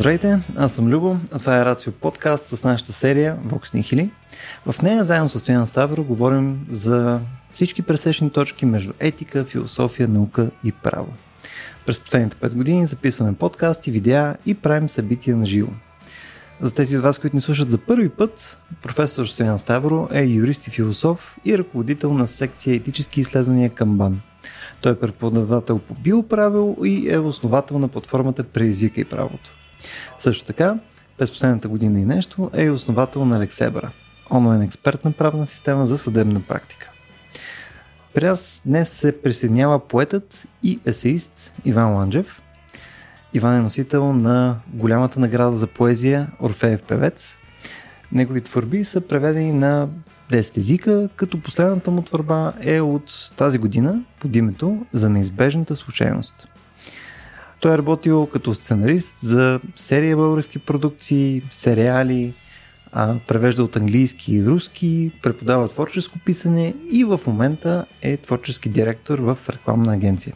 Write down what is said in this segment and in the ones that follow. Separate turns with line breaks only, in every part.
Здравейте, аз съм Любо, а това е Рацио подкаст с нашата серия Vox Nihili. В нея заедно с Стоян Ставро говорим за всички пресечни точки между етика, философия, наука и право. През последните 5 години записваме подкасти, видеа и правим събития на живо. За тези от вас, които ни слушат за първи път, професор Стоян Ставро е юрист и философ и ръководител на секция етически изследвания към БАН. Той е преподавател по биоправил и е основател на платформата Преизвика и правото. Също така, през последната година и нещо е и основател на Алексебра, онлайн експертна правна система за съдебна практика. При нас днес се присъединява поетът и есеист Иван Ланджев. Иван е носител на голямата награда за поезия Орфеев певец. Негови творби са преведени на 10 езика, като последната му творба е от тази година под името За неизбежната случайност. Той е работил като сценарист за серия български продукции, сериали, а, превежда от английски и руски, преподава творческо писане и в момента е творчески директор в рекламна агенция.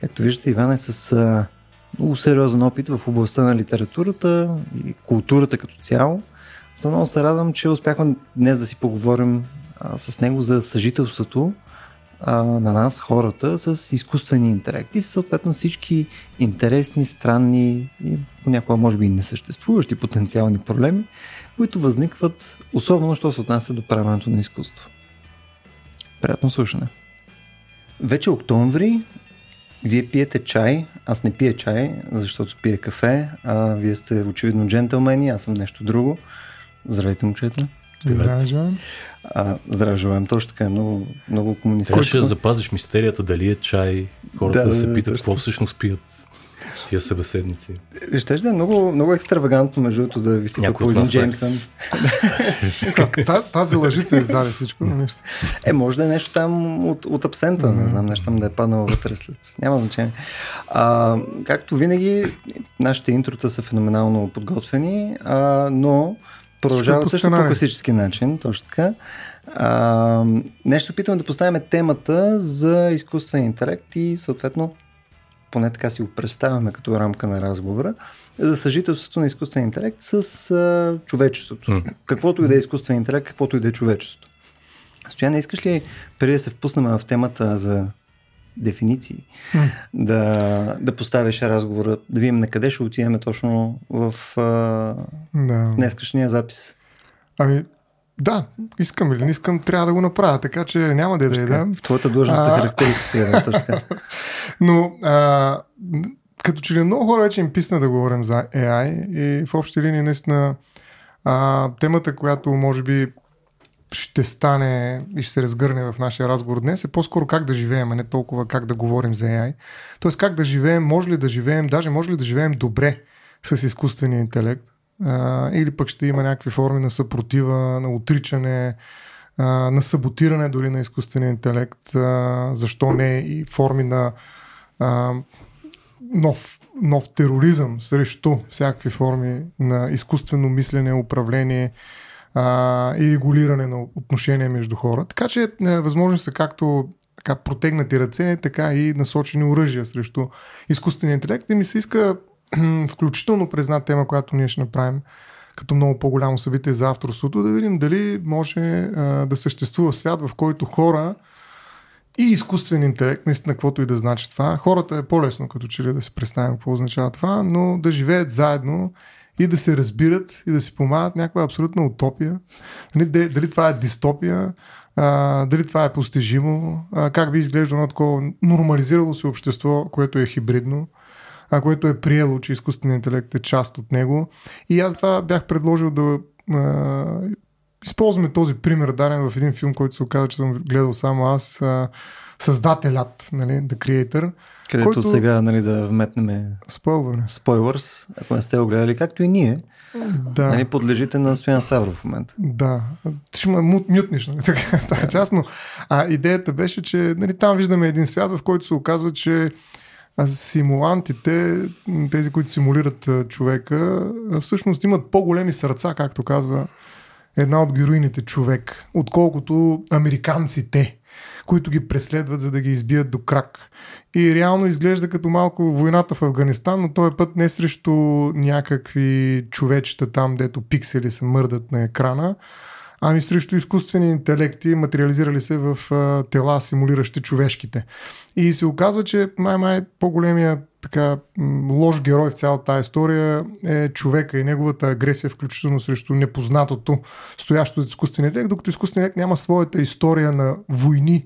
Както виждате, Иван е с а, много сериозен опит в областта на литературата и културата като цяло. За много се радвам, че успяхме днес да си поговорим а, с него за съжителството а, на нас, хората, с изкуствени интелект и съответно всички интересни, странни и понякога може би и несъществуващи потенциални проблеми, които възникват, особено що се отнася до правенето на изкуство. Приятно слушане! Вече октомври, вие пиете чай, аз не пия чай, защото пия кафе, а вие сте очевидно джентълмени, аз съм нещо друго. Здравейте, момчета!
Здравей, Жоан.
А, здраве желаем, точно така, много, много комуникация.
Трябваше да запазиш мистерията дали е чай, хората да, да се питат какво всъщност пият тия събеседници.
Ще да е много, много екстравагантно, между другото, да ви си по един Джеймсън.
Тази лъжица издаде всичко.
Е, може да е нещо там от, от абсента, не знам, нещо там да е паднало вътре след. Няма значение. А, както винаги, нашите интрота са феноменално подготвени, а, но Продължава също по класически начин, точно така. А, нещо питаме да поставяме темата за изкуствен интелект и съответно поне така си го представяме като рамка на разговора, за съжителството на изкуствен интелект с а, човечеството. Mm. Каквото и да е изкуствен интелект, каквото и да е човечеството. Стояне, искаш ли, преди да се впуснем в темата за дефиниции, mm. да, да поставиш разговора, да видим на къде ще отидем точно в а, да. днескашния запис.
Ами, да, искам или не искам, трябва да го направя, така че няма да да
В твоята длъжност е характеристика е точно
Но, а, като че ли много хора вече им писна да говорим за AI и в общи линии наистина а, темата, която може би ще стане и ще се разгърне в нашия разговор днес е по-скоро как да живеем, а не толкова как да говорим за AI. Тоест как да живеем, може ли да живеем, даже може ли да живеем добре с изкуствения интелект, а, или пък ще има някакви форми на съпротива, на отричане, а, на саботиране дори на изкуствения интелект, а, защо не и форми на а, нов, нов тероризъм срещу всякакви форми на изкуствено мислене, управление, а, и регулиране на отношения между хора. Така че е, възможно са както така протегнати ръце, така и насочени оръжия срещу изкуствения интелект. И ми се иска включително през една тема, която ние ще направим като много по-голямо събитие за авторството, да видим дали може а, да съществува свят, в който хора и изкуствен интелект, наистина каквото и да значи това. Хората е по-лесно като че ли да се представим какво означава това, но да живеят заедно и да се разбират и да си помагат някаква абсолютна утопия. Дали, дали това е дистопия, а, дали това е постижимо, а, как би изглеждало едно такова нормализирало се общество, което е хибридно, а, което е приело, че изкуственият интелект е част от него. И аз това бях предложил да а, използваме този пример, даден в един филм, който се оказа, че съм гледал само аз, а, Създателят, нали, The Creator,
където който... сега нали, да вметнем
Спойлване.
спойлърс, ако не сте го гледали, както и ние.
Да.
Нали, подлежите на Стоян Ставро в момента.
Да. Ти ще ме мютниш, нали, така, тази част, но а, идеята беше, че нали, там виждаме един свят, в който се оказва, че симулантите, тези, които симулират човека, всъщност имат по-големи сърца, както казва една от героините човек, отколкото американците които ги преследват, за да ги избият до крак. И реално изглежда като малко войната в Афганистан, но този път не срещу някакви човечета там, дето пиксели се мърдат на екрана, ами срещу изкуствени интелекти, материализирали се в а, тела, симулиращи човешките. И се оказва, че май-май по-големия така лош герой в цялата тази история е човека и неговата агресия, включително срещу непознатото, стоящо от изкуствения интелект, докато изкуственият интелект няма своята история на войни,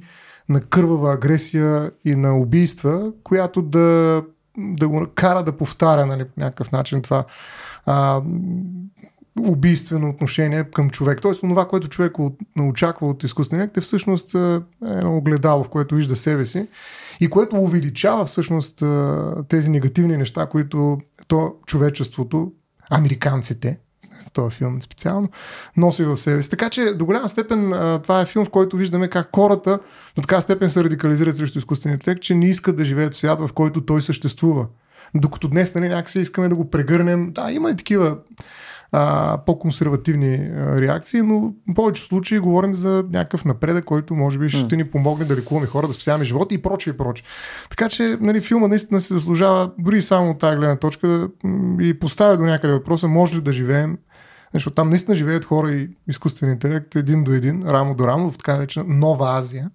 на кървава агресия и на убийства, която да, да го кара да повтаря нали, по някакъв начин това. А, убийствено отношение към човек. Тоест, това, което човек очаква от изкуствения интелект е всъщност е едно огледало, в което вижда себе си и което увеличава всъщност тези негативни неща, които то човечеството, американците, този филм специално, носи в себе си. Така че до голяма степен това е филм, в който виждаме как хората до така степен се радикализират срещу изкуствения интелект, че не искат да живеят в свят, в който той съществува. Докато днес нали, някакси искаме да го прегърнем. Да, има и такива а, по-консервативни реакции, но в повечето случаи говорим за някакъв напредък, който може би ще ни помогне да лекуваме хора, да спасяваме живота и прочее и прочее. Така че нали, филма наистина се заслужава дори само от тази гледна точка и поставя до някъде въпроса, може ли да живеем? Защото там наистина живеят хора и изкуствен интелект един до един, рамо до рамо, в така наречена Нова Азия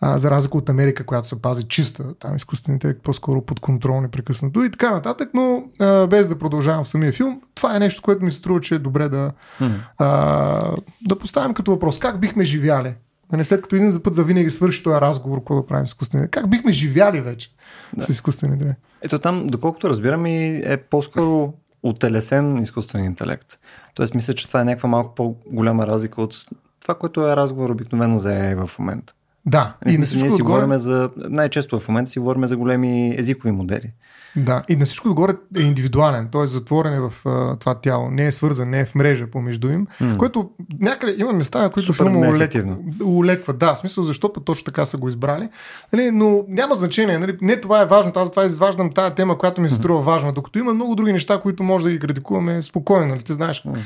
а, за разлика от Америка, която се пази чиста, там изкуственият интелект по-скоро под контрол непрекъснато и така нататък, но а, без да продължавам в самия филм, това е нещо, което ми се струва, че е добре да, mm. а, да поставим като въпрос. Как бихме живяли? Нали, след като един за път за винаги свърши този разговор, какво да правим с изкуствения Как бихме живяли вече да. с изкуствения интелект?
Ето там, доколкото разбирам, е по-скоро отелесен изкуствен интелект. Тоест, мисля, че това е някаква малко по-голяма разлика от това, което е разговор обикновено за AI в момента.
Да.
И на всичко ние си отгоре... говорим за, най-често в момента си говорим за големи езикови модели.
Да, и на всичко отгоре е индивидуален, т.е. затворен е в uh, това тяло, не е свързан, не е в мрежа помежду им, mm. което някъде има места, на които филма улеква, улеква. Да, в смисъл защо път точно така са го избрали, нали, но няма значение, нали, не това е важно, аз това изваждам тази тема, която ми се струва важна, докато има много други неща, които може да ги критикуваме спокойно, нали, ти знаеш. Mm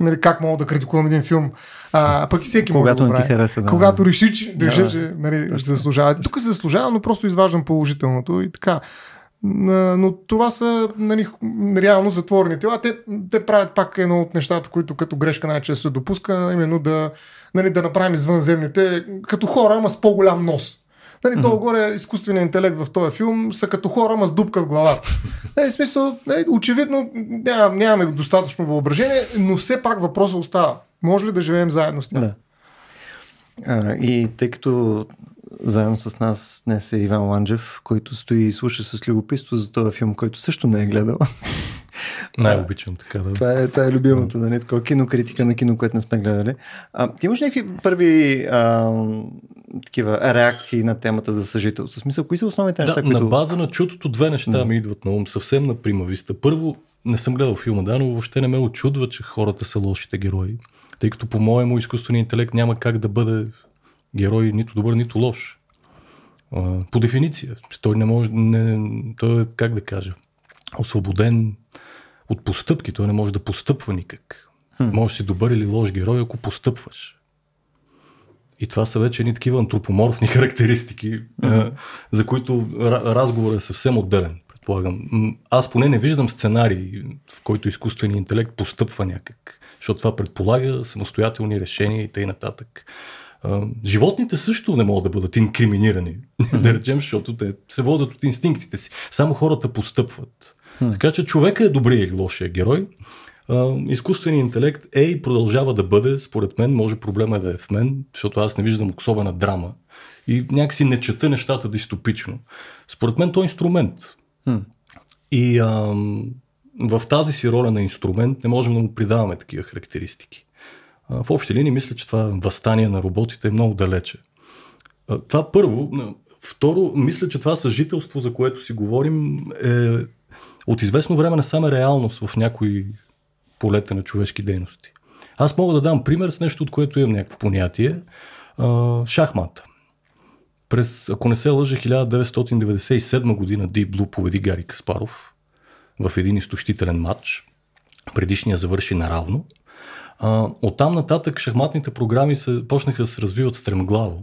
нали, как мога да критикувам един филм. А, пък и всеки
Когато
може да
прави. Хареса, да.
Когато реши, че, да, че нали, се заслужава. Тук се заслужава, но просто изваждам положителното и така. Но това са нали, реално затворени тела. Те, те правят пак едно от нещата, които като грешка най-често се допуска, именно да, нали, да направим извънземните като хора, ама с по-голям нос. Нали, mm-hmm. Долу-горе изкуственият интелект в този филм са като хора, ама с дупка в главата. Нали, смисъл, нали, очевидно ням, нямаме достатъчно въображение, но все пак въпросът остава. Може ли да живеем заедно с тях?
Да. А, и тъй като заедно с нас днес е Иван Ланджев, който стои и слуша с любопитство за този филм, който също не е гледал.
Най-обичам така да.
Това е, това е любимото, нали? Такова кинокритика на кино, което не сме гледали. А, ти имаш някакви първи а, такива реакции на темата за съжителство? В смисъл, кои са основните
неща,
да,
които... На база на чутото две неща да. ми идват на ум, съвсем на примависта. Първо, не съм гледал филма, да, но въобще не ме очудва, че хората са лошите герои. Тъй като по-моему изкуственият интелект няма как да бъде герой нито добър, нито лош. А, по дефиниция. Той не може, не, той е, как да кажа, освободен от постъпки. Той не може да постъпва никак. Хм. Може си добър или лош герой, ако постъпваш. И това са вече едни такива антропоморфни характеристики, mm-hmm. за които разговорът е съвсем отделен, предполагам. Аз поне не виждам сценарий, в който изкуственият интелект постъпва някак, защото това предполага самостоятелни решения и т.н. Животните също не могат да бъдат инкриминирани, mm-hmm. да речем, защото те се водят от инстинктите си. Само хората постъпват. Mm-hmm. Така че човека е добрия или лошия герой изкуственият интелект е и продължава да бъде, според мен, може проблема е да е в мен, защото аз не виждам особена драма и някакси не чета нещата дистопично. Според мен той е инструмент. Hmm. И а, в тази си роля на инструмент не можем да му придаваме такива характеристики. В общи линии мисля, че това възстание на роботите е много далече. Това първо. Второ, мисля, че това съжителство, за което си говорим, е от известно време не само реалност в някои полета на човешки дейности. Аз мога да дам пример с нещо, от което имам някакво понятие. Шахмата. През, ако не се лъжа, 1997 година Deep Blue победи Гари Каспаров в един изтощителен матч. Предишния завърши наравно. А, оттам нататък шахматните програми се, почнаха да се развиват стремглаво.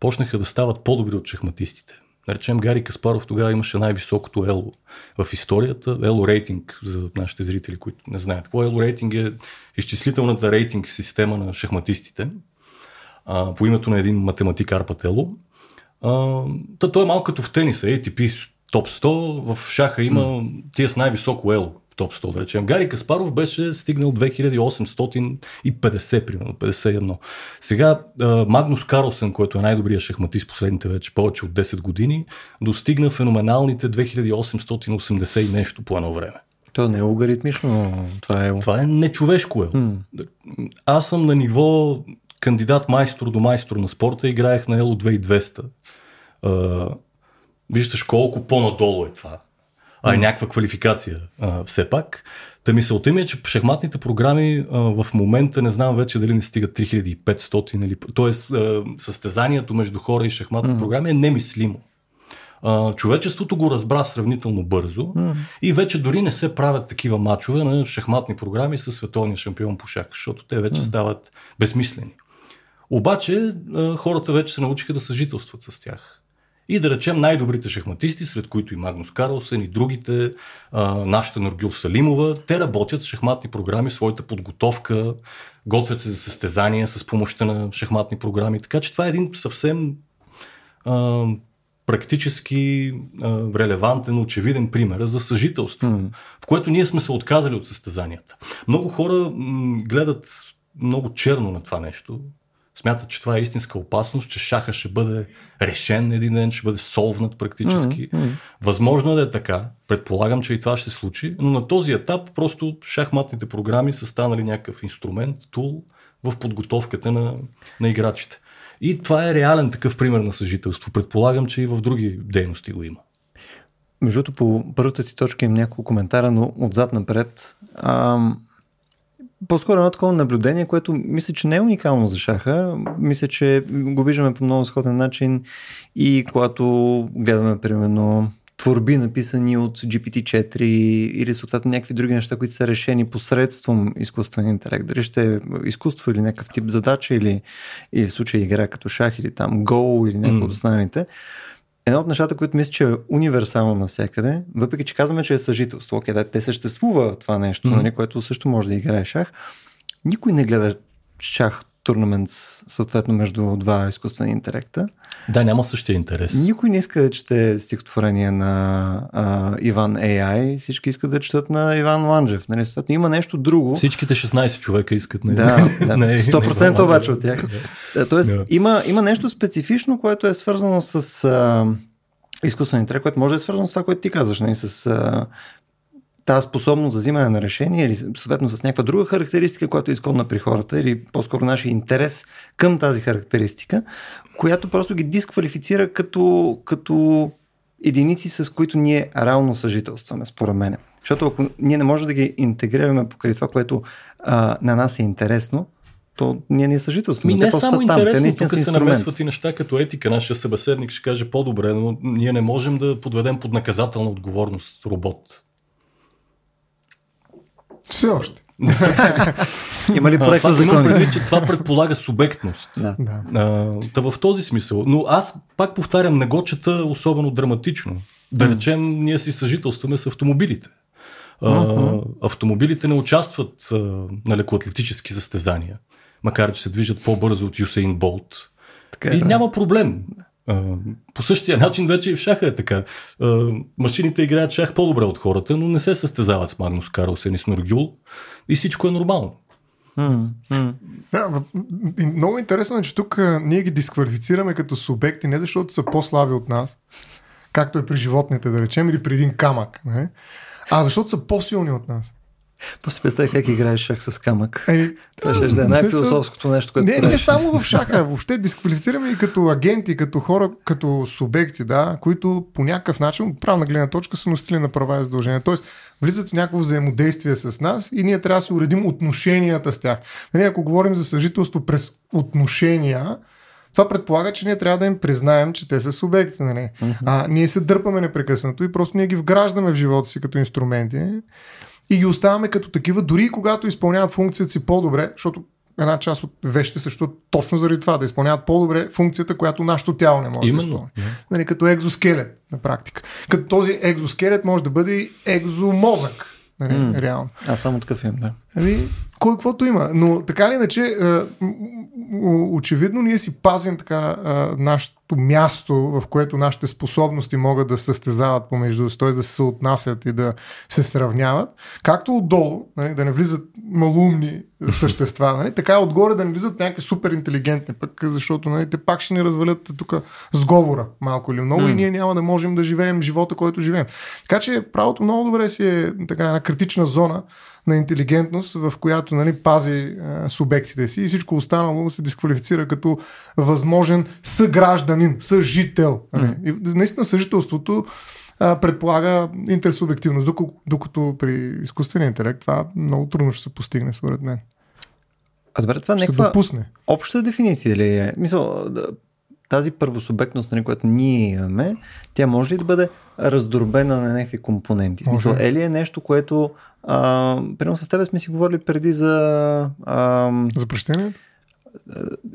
почнаха да стават по-добри от шахматистите. Да речем, Гари Каспаров тогава имаше най-високото ело в историята. Ело рейтинг за нашите зрители, които не знаят. Какво ело рейтинг е изчислителната рейтинг система на шахматистите а, по името на един математик Арпат Ело. А, та той е малко като в тениса, ATP топ 100, в шаха има тия с най-високо ело топ 100, да речем. Гари Каспаров беше стигнал 2850, примерно, 51. Сега Магнус Карлсен, който е най-добрият шахматист последните вече повече от 10 години, достигна феноменалните 2880 и нещо по едно време.
То не е логаритмично, това е...
Това е нечовешко. Hmm. Аз съм на ниво кандидат майстор до майстор на спорта, играех на ело 2200. Uh, виждаш колко по-надолу е това а е някаква квалификация а, все пак. Та мисълта ми е, че шахматните програми а, в момента не знам вече дали не стигат 3500 или... Тоест а, състезанието между хора и шахматни mm. програми е немислимо. А, човечеството го разбра сравнително бързо mm. и вече дори не се правят такива мачове на шахматни програми с световния шампион по шах, защото те вече mm. стават безсмислени. Обаче а, хората вече се научиха да съжителстват с тях. И да речем най-добрите шахматисти, сред които и Магнус Карлсен и другите, а, нашата Норгил Салимова, те работят с шахматни програми, своята подготовка, готвят се за състезания с помощта на шахматни програми. Така че това е един съвсем а, практически а, релевантен, очевиден пример за съжителство, mm. в което ние сме се отказали от състезанията. Много хора м- гледат много черно на това нещо смятат, че това е истинска опасност, че шаха ще бъде решен един ден, ще бъде солвнат практически. Mm-hmm. Възможно е да е така. Предполагам, че и това ще се случи, но на този етап просто шахматните програми са станали някакъв инструмент, тул в подготовката на, на играчите. И това е реален такъв пример на съжителство. Предполагам, че и в други дейности го има.
Между другото, по първата ти точка им няколко коментара, но отзад напред. Ам по-скоро едно такова наблюдение, което мисля, че не е уникално за шаха. Мисля, че го виждаме по много сходен начин и когато гледаме, примерно, творби написани от GPT-4 или съответно някакви други неща, които са решени посредством изкуствен интелект. Дали ще е изкуство или някакъв тип задача или, или в случай игра като шах или там Go или някакво mm. от останалите едно от нещата, които мисля, че е универсално навсякъде, въпреки че казваме, че е съжителство, окей, да, те съществува това нещо, mm-hmm. нали, което също може да играе шах, никой не гледа шах турнамент съответно между два изкуствени интелекта.
Да, няма същия интерес.
Никой не иска да чете стихотворение на а, Иван AI, всички искат да четат на Иван Ланджев. Нали? Съответно, има нещо друго.
Всичките 16 човека искат на
Да, да 100% на обаче от тях. Да, тоест, yeah. има, има нещо специфично, което е свързано с а, изкуствен интелект, което може да е свързано с това, което ти казваш, нали? с а, тази способност за взимане на решение или съответно с някаква друга характеристика, която е изгодна при хората или по-скоро нашия интерес към тази характеристика, която просто ги дисквалифицира като, като единици, с които ние реално съжителстваме, според мен. Защото ако ние не можем да ги интегрираме покрай това, което а, на нас е интересно, то ние не съжителстваме.
Ми не само интересно, Те тук се намесват и неща като етика. Нашия събеседник ще каже по-добре, но ние не можем да подведем под наказателна отговорност робот.
Все още.
Има ли проект за
закон? предвид, че това предполага субектност. Да. А, та в този смисъл. Но аз пак повтарям, не го чета особено драматично. Да речем, ние си съжителстваме с автомобилите. Uh-huh. автомобилите не участват а, на лекоатлетически състезания, макар че се движат по-бързо от Юсейн Болт. Така, и да. няма проблем по същия начин вече и в шаха е така. машините играят шах по-добре от хората, но не се състезават с Магнус Карлсен и с Норгюл и всичко е нормално.
Mm, mm. Да, много интересно е, че тук ние ги дисквалифицираме като субекти, не защото са по-слаби от нас, както е при животните, да речем, или при един камък, не? а защото са по-силни от нас.
После представя как играеш шах с камък. Е, Това ще да е най-философското нещо, което
Не, не само в шаха, въобще дисквалифицираме и като агенти, като хора, като субекти, да, които по някакъв начин, от правна гледна точка, са носители на права и задължения. Тоест, влизат в някакво взаимодействие с нас и ние трябва да се уредим отношенията с тях. Нали, ако говорим за съжителство през отношения, това предполага, че ние трябва да им признаем, че те са субекти. Нали? Uh-huh. А ние се дърпаме непрекъснато и просто ние ги вграждаме в живота си като инструменти и ги оставяме като такива, дори когато изпълняват функцията си по-добре, защото една част от вещите също точно заради това, да изпълняват по-добре функцията, която нашето тяло не може
Именно,
да изпълни. Нали, като екзоскелет на практика. Като този екзоскелет може да бъде и екзомозък. Нали,
М.
реално.
Аз само такъв имам, да.
Ами, кой каквото има. Но така или иначе, очевидно ние си пазим така нашето място, в което нашите способности могат да състезават помежду си, т.е. да се съотнасят и да се сравняват. Както отдолу, нали, да не влизат малумни същества, нали, така отгоре да не влизат някакви супер интелигентни, пък, защото нали, те пак ще ни развалят тук сговора малко или много и ние няма да можем да живеем живота, който живеем. Така че правото много добре си е така една критична зона на интелигентност, в която нали, пази а, субектите си и всичко останало се дисквалифицира като възможен съгражданин, съжител. Нали. И, наистина съжителството а, предполага интерсубективност, докато, докато при изкуствения интелект това много трудно ще се постигне, според мен.
А добре, това някаква
допусне.
обща дефиниция ли е? Мисъл, да, тази първосубектност, нали, която ние имаме, тя може ли да бъде раздробена на някакви компоненти?
Може.
Мисъл, е ли е нещо, което а, примерно с тебе сме си говорили преди за а,
Запрещение?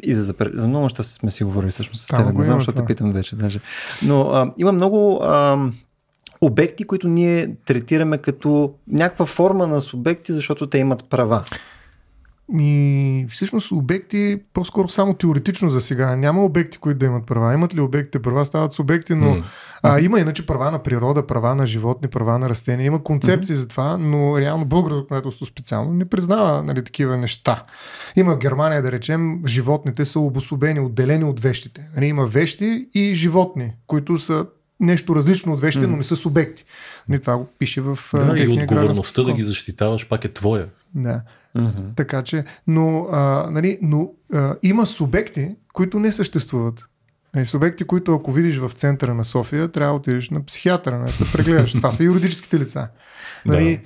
и за, за, за много неща сме си говорили всъщност с теб. Не знам, защото те питам вече даже. Но а, има много а, обекти, които ние третираме като някаква форма на субекти, защото те имат права.
И всъщност обекти по-скоро само теоретично за сега. Няма обекти, които да имат права. Имат ли обектите права? Стават субекти, но
М.
а, има иначе права на природа, права на животни, права на растения. Има концепции за това, но реално българското законодателство специално не признава нали, такива неща. Има в Германия, да речем, животните са обособени, отделени от вещите. Нали, има вещи и животни, които са нещо различно от вещите, но не са субекти. Нали, това го пише в
Да, и отговорността да ги защитаваш пак е твоя.
Да.
Mm-hmm.
Така че, но, а, нали, но а, има субекти, които не съществуват. Нали, субекти, които ако видиш в центъра на София, трябва да отидеш на психиатъра, не се прегледаш. Това са юридическите лица. Нали,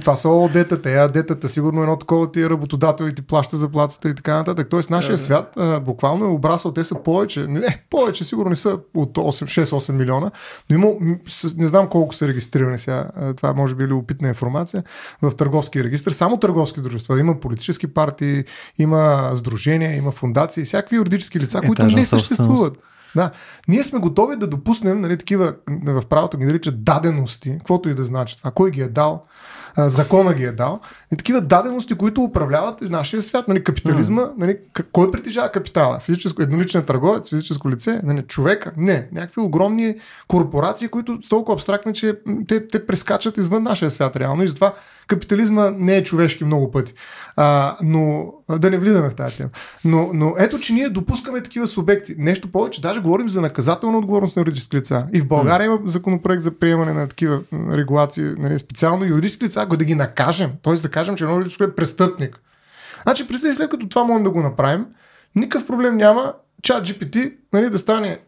Това са ОД-тата, АД-тата, сигурно едно такова ти е работодател и ти плаща заплатата и така нататък. Тоест нашия свят а, буквално е обрасъл, те са повече, не, повече, сигурно не са от 8, 6-8 милиона, но има, не знам колко са регистрирани сега, това може би е любопитна информация, в търговски регистр, само търговски дружества, има политически партии, има сдружения, има фундации, всякакви юридически лица, които
Етажна
не съществуват. Да. Ние сме готови да допуснем нали, такива, в правото ги наричат дадености, каквото и да значи това. Кой ги е дал? А, закона ги е дал. И такива дадености, които управляват нашия свят. Нали, капитализма, нали, кой притежава капитала? Физическо, едноличен търговец, физическо лице, нали, човека? Не, някакви огромни корпорации, които са толкова абстрактни, че те, те прескачат извън нашия свят реално. И затова капитализма не е човешки много пъти. А, но да не влизаме в тази тема. Но, но ето, че ние допускаме такива субекти. Нещо повече, даже говорим за наказателна отговорност на юридически лица. И в България има законопроект за приемане на такива регулации, нали, специално юридически лица, да ги накажем. Т.е. да кажем, че едно юридическо е престъпник. Значи, представи след като това можем да го направим, никакъв проблем няма чат GPT нали, да стане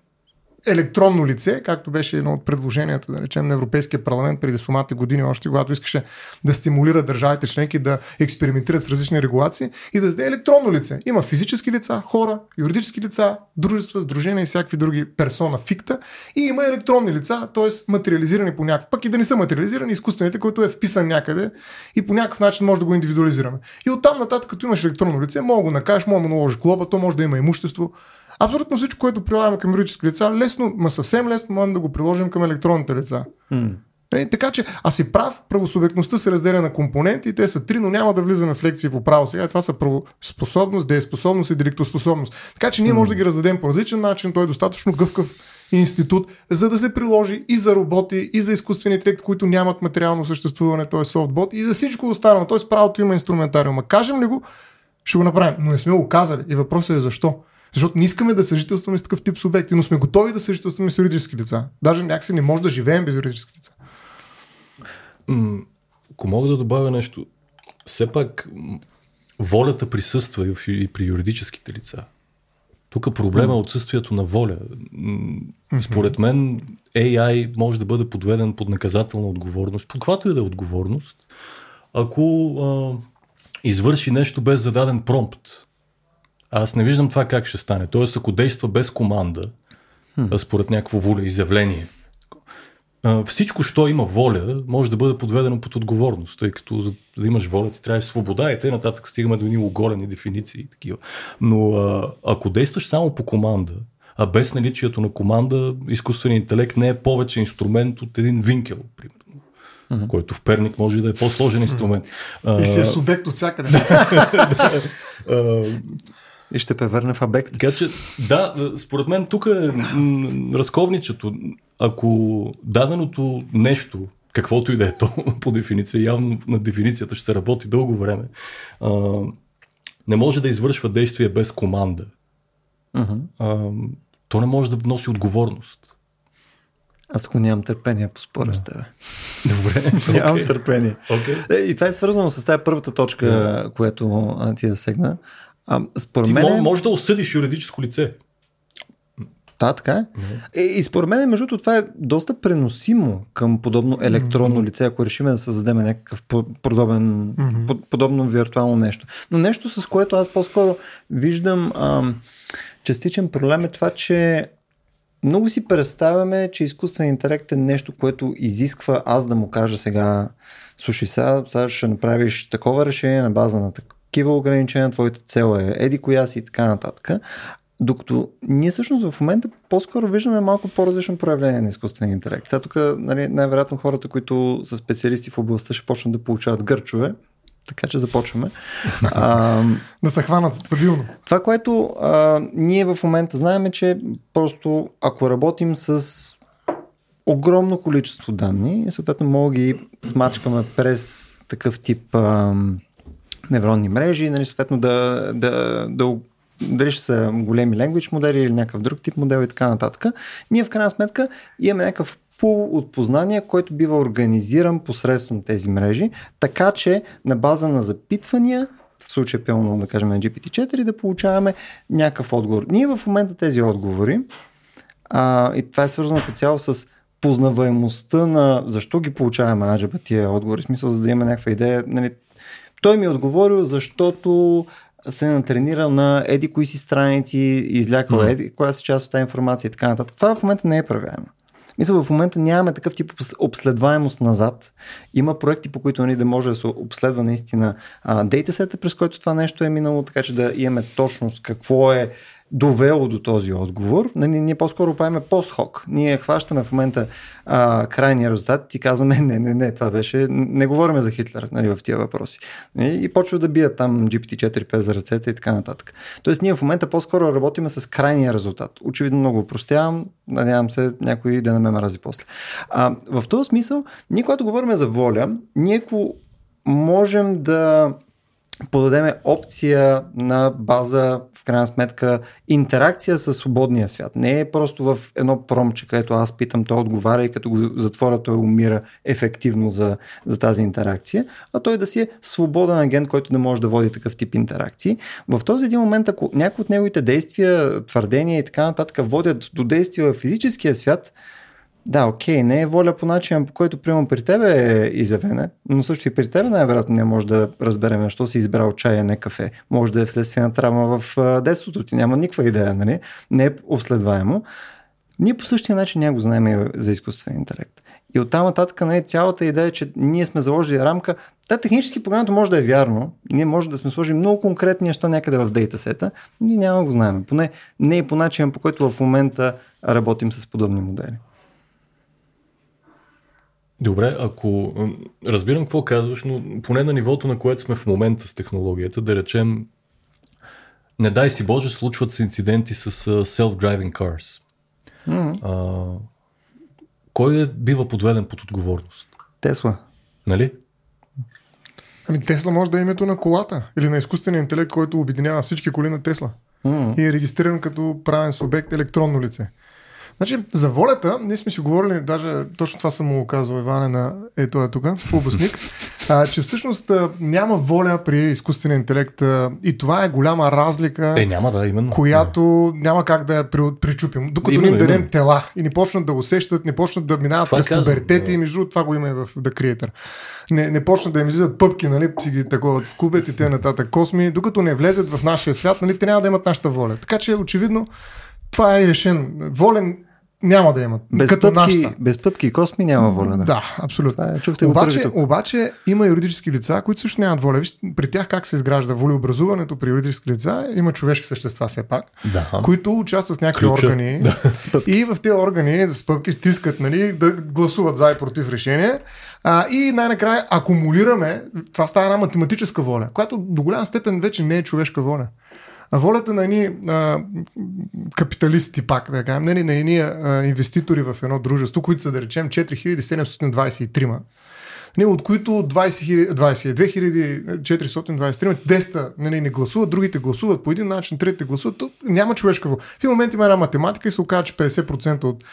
електронно лице, както беше едно от предложенията, да речем, на Европейския парламент преди сумати години, още когато искаше да стимулира държавите членки да експериментират с различни регулации и да създаде електронно лице. Има физически лица, хора, юридически лица, дружества, сдружения и всякакви други персона фикта и има електронни лица, т.е. материализирани по някакъв, пък и да не са материализирани, изкуствените, който е вписан някъде и по някакъв начин може да го индивидуализираме. И оттам нататък, като имаш електронно лице, мога да го накажеш, мога да наложиш глоба, то може да има имущество, Абсолютно всичко, което прилагаме към юридически лица, лесно, ма съвсем лесно можем да го приложим към електронните лица. Е, така че, а си прав, правосубектността се разделя на компоненти, те са три, но няма да влизаме в лекции по право сега. Това са правоспособност, дееспособност и директоспособност. Така че ние може да ги раздадем по различен начин, той е достатъчно гъвкав институт, за да се приложи и за роботи, и за изкуствени интелект, които нямат материално съществуване, т.е. софтбот, и за всичко останало. Т.е. правото има инструментариума. Кажем ли го, ще го направим, но не сме го казали. И въпросът е защо. Защото не искаме да съжителстваме с такъв тип субекти, но сме готови да съжителстваме с юридически лица. Даже някакси не може да живеем без юридически лица.
Ако мога да добавя нещо, все пак волята присъства и, при юридическите лица. Тук проблема е отсъствието на воля. Според мен AI може да бъде подведен под наказателна отговорност, под каквато и да е отговорност, ако а, извърши нещо без зададен промпт. Аз не виждам това как ще стане. Тоест, ако действа без команда, а според някакво воля изявление, а, всичко, що има воля, може да бъде подведено под отговорност, тъй като за да имаш воля ти трябва свобода и т.н. нататък стигаме до едни оголени дефиниции и такива. Но а, ако действаш само по команда, а без наличието на команда, изкуственият интелект не е повече инструмент от един винкел, примерно. Uh-huh. който в Перник може да е по-сложен инструмент.
И си е субект от всякъде.
И ще превърне в обект.
Така че, да, според мен тук е разковничето. Ако даденото нещо, каквото и да е то, по дефиниция, явно на дефиницията ще се работи дълго време, а, не може да извършва действие без команда. Uh-huh. А, то не може да носи отговорност.
Аз тук нямам търпение по спора с тебе.
Добре.
нямам okay. търпение.
Okay.
И това е свързано с тази първата точка, yeah. която ти засегна. А, според
Ти
мен...
може да осъдиш юридическо лице.
Да, така е. Mm-hmm. И, и според мен, между това е доста преносимо към подобно електронно mm-hmm. лице, ако решим да създадем някакъв подобен, mm-hmm. подобно виртуално нещо. Но нещо, с което аз по-скоро виждам ам, частичен проблем е това, че много си представяме, че изкуствен интелект е нещо, което изисква аз да му кажа сега, слушай сега, сега ще направиш такова решение на база на такива ограничения, твоята цел е еди коя си и така нататък. Докато ние всъщност в момента по-скоро виждаме малко по-различно проявление на изкуствения интелект. Сега тук нали, най-вероятно хората, които са специалисти в областта, ще почнат да получават гърчове, така че започваме.
а, да се хванат стабилно.
Това, което а, ние в момента знаем е, че просто ако работим с огромно количество данни, съответно мога ги смачкаме през такъв тип а, невронни мрежи, нали, съответно да, да, да дали ще са големи language модели или някакъв друг тип модел и така нататък. Ние в крайна сметка имаме някакъв пул от познания, който бива организиран посредством тези мрежи, така че на база на запитвания в случая пълно, да кажем на GPT-4, да получаваме някакъв отговор. Ние в момента тези отговори, а, и това е свързано като цяло с познаваемостта на защо ги получаваме аджаба тия отговори, в смисъл за да имаме някаква идея. Нали, той ми е отговорил, защото се е натренирал на еди кои си страници, излякал mm. еди коя си част от тази информация и така нататък. Това в момента не е правяемо. Мисля, в момента нямаме такъв тип обследваемост назад. Има проекти, по които нали, да може да се обследва наистина дейтасета, през който това нещо е минало, така че да имаме точност какво е довело до този отговор. Нали, ние по-скоро правиме пост-хок. Ние хващаме в момента а, крайния резултат и казваме не, не, не, това беше, не говорим за Хитлер нали, в тия въпроси. Нали, и почва да бият там GPT-4P за ръцете и така нататък. Тоест ние в момента по-скоро работиме с крайния резултат. Очевидно много упростявам, надявам се някой да не ме мрази после. А, в този смисъл, ние когато говорим за воля, ние можем да подадеме опция на база, в крайна сметка, интеракция с свободния свят. Не е просто в едно промче, където аз питам, той отговаря и като го затворя, той умира ефективно за, за тази интеракция, а той да си е свободен агент, който не може да води такъв тип интеракции. В този един момент, ако някои от неговите действия, твърдения и така нататък водят до действия в физическия свят, да, окей, не е воля по начин, по който приемам при тебе е изявена, но също и при тебе най-вероятно не може да разберем защо си избрал чай, а не кафе. Може да е вследствие на травма в детството ти, няма никаква идея, нали? Не е обследваемо. Ние по същия начин няма го знаем за изкуствен интелект. И оттам нататък нали, цялата идея, че ние сме заложили рамка, да, технически погледнато може да е вярно. Ние може да сме сложили много конкретни неща някъде в дейтасета, но ние няма го знаем. Поне не и по начин, по който в момента работим с подобни модели.
Добре, ако разбирам какво казваш, но поне на нивото, на което сме в момента с технологията, да речем, не дай си Боже, случват се инциденти с self-driving cars. Mm-hmm. А, кой е, бива подведен под отговорност?
Тесла.
Нали?
Ами Тесла може да е името на колата или на изкуствения интелект, който обединява всички коли на Тесла. Mm-hmm. И е регистриран като правен субект електронно лице. Значи, за волята, ние сме си говорили, даже точно това съм му казал Иване на ето е тук, обосник, а, че всъщност а, няма воля при изкуствения интелект а, и това е голяма разлика,
е, няма да, именно.
която да. няма как да я при, причупим. Докато именно, им дадем именно. тела и не почнат да усещат, не почнат да минават през пубертети да. и между това го има и в The Creator. Не, не почнат да им излизат пъпки, нали, си ги такова скубят и те нататък косми, докато не влезат в нашия свят, нали, те няма да имат нашата воля. Така че очевидно това е решен. Волен няма да имат.
Без,
като
пъпки,
нашата.
без пъпки и косми няма воля. Да.
Да, абсолютно.
Това е, чухте го
Обаче,
тук.
обаче има юридически лица, които също нямат воля. Виж, при тях как се изгражда волеобразуването при юридически лица, има човешки същества все пак,
Да.
които участват в някакви
Ключа.
органи
Да.
С пъпки.
и в тези органи с пъпки стискат, нали, да гласуват за и против решение. А, и най-накрая акумулираме, това става една математическа воля, която до голяма степен вече не е човешка воля. Волята на едни а, капиталисти, пак да кажем, нали, на едни а, инвеститори в едно дружество, които са да речем 4723 не, от които 20 000, 20, 2423, 200 нали, не гласуват, другите гласуват по един начин, третите гласуват. Няма човешка воля. В един момент има една математика и се оказа, че 50% от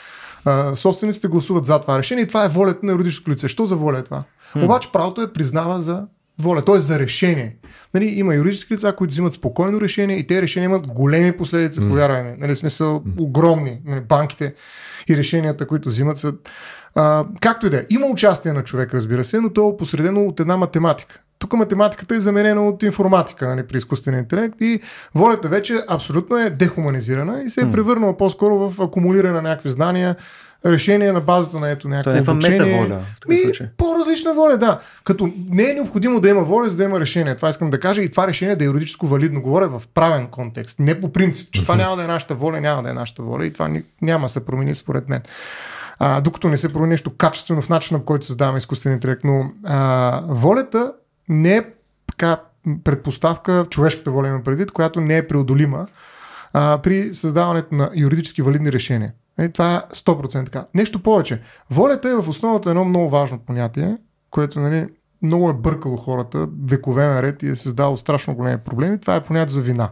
а, собствениците гласуват за това решение и това е волята на юридическо лице. Що за воля е това? Обаче правото е признава за воля, т.е. за решение. Нали, има юридически лица, които взимат спокойно решение и те решения имат големи последици, mm. повярвай ми. Нали, смисъл огромни. Нали, банките и решенията, които взимат са... А, както и да е. Има участие на човек, разбира се, но то е опосредено от една математика. Тук математиката е заменена от информатика нали, при изкуствения интелект и волята вече абсолютно е дехуманизирана и се е превърнала по-скоро в акумулиране на някакви знания, решение на базата на ето
Това е
някакво обучение.
метаволя в такъв случай.
по-различна воля, да. Като не е необходимо да има воля, за да има решение. Това искам да кажа и това решение да е юридическо валидно. Говоря в правен контекст. Не по принцип, че това няма да е нашата воля, няма да е нашата воля и това няма да се промени според мен. А, докато не се промени нещо качествено в начина, по който създаваме изкуствен интелект. Но а, волята не е така предпоставка, човешката воля има предвид, която не е преодолима а, при създаването на юридически валидни решения. Е, това е 100% така. Нещо повече. Волята е в основата едно много важно понятие, което нали, много е бъркало хората векове наред и е създало страшно големи проблеми. Това е понятие за вина.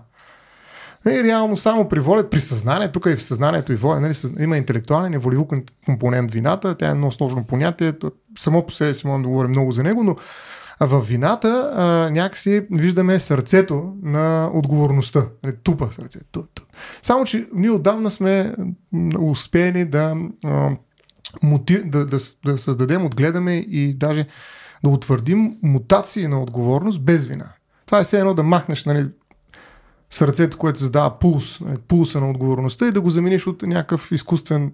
Е, реално само при волят, при съзнание, тук и в съзнанието и воля, нали, има интелектуален и волево кон- компонент вината, тя е много сложно понятие, само по себе си можем да говорим много за него, но в вината а, някакси виждаме сърцето на отговорността. Нали, тупа сърце. Туп, туп. Само, че ние отдавна сме успели да, мути, да, да, да създадем, отгледаме и даже да утвърдим мутации на отговорност без вина. Това е все едно да махнеш нали, сърцето, което създава пулс, нали, пулса на отговорността и да го замениш от някакъв изкуствен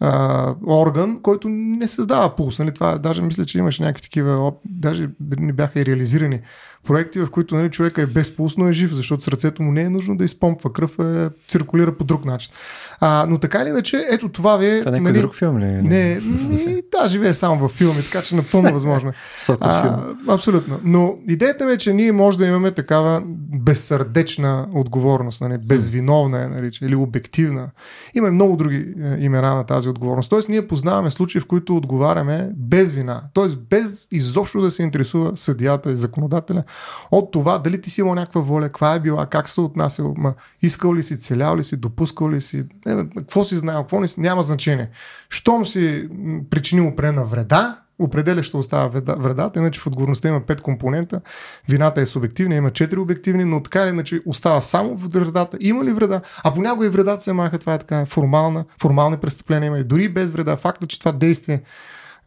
а, орган, който не създава пулс. Нали? Това, даже мисля, че имаше някакви такива, даже не бяха и реализирани проекти, в които нали, човека е без пулс, но е жив, защото сърцето му не е нужно да изпомпва кръв, е, циркулира по друг начин. А, но така или иначе, ето това ви е...
Това някой друг филм ли е?
Не, ми, да, живее само във филми, така че напълно възможно. е. А, абсолютно. Но идеята ми е, че ние може да имаме такава безсърдечна отговорност, нали, безвиновна е нарича, или обективна. Има много други е, имена на тази отговорност. Тоест, ние познаваме случаи, в които отговаряме без вина. Тоест, без изобщо да се интересува съдията и законодателя от това дали ти си имал някаква воля, каква е била, как се отнасял, искал ли си, целял ли си, допускал ли си, не, какво си знаел, какво не си, няма значение. Щом си причинил определена вреда, определящо остава вреда, вредата, иначе в отговорността има 5 компонента, вината е субективна, има 4 обективни, но така иначе остава само в вредата. Има ли вреда? А понякога и вредата се маха, това е така формална, формални престъпления има и дори без вреда. Факта, че това действие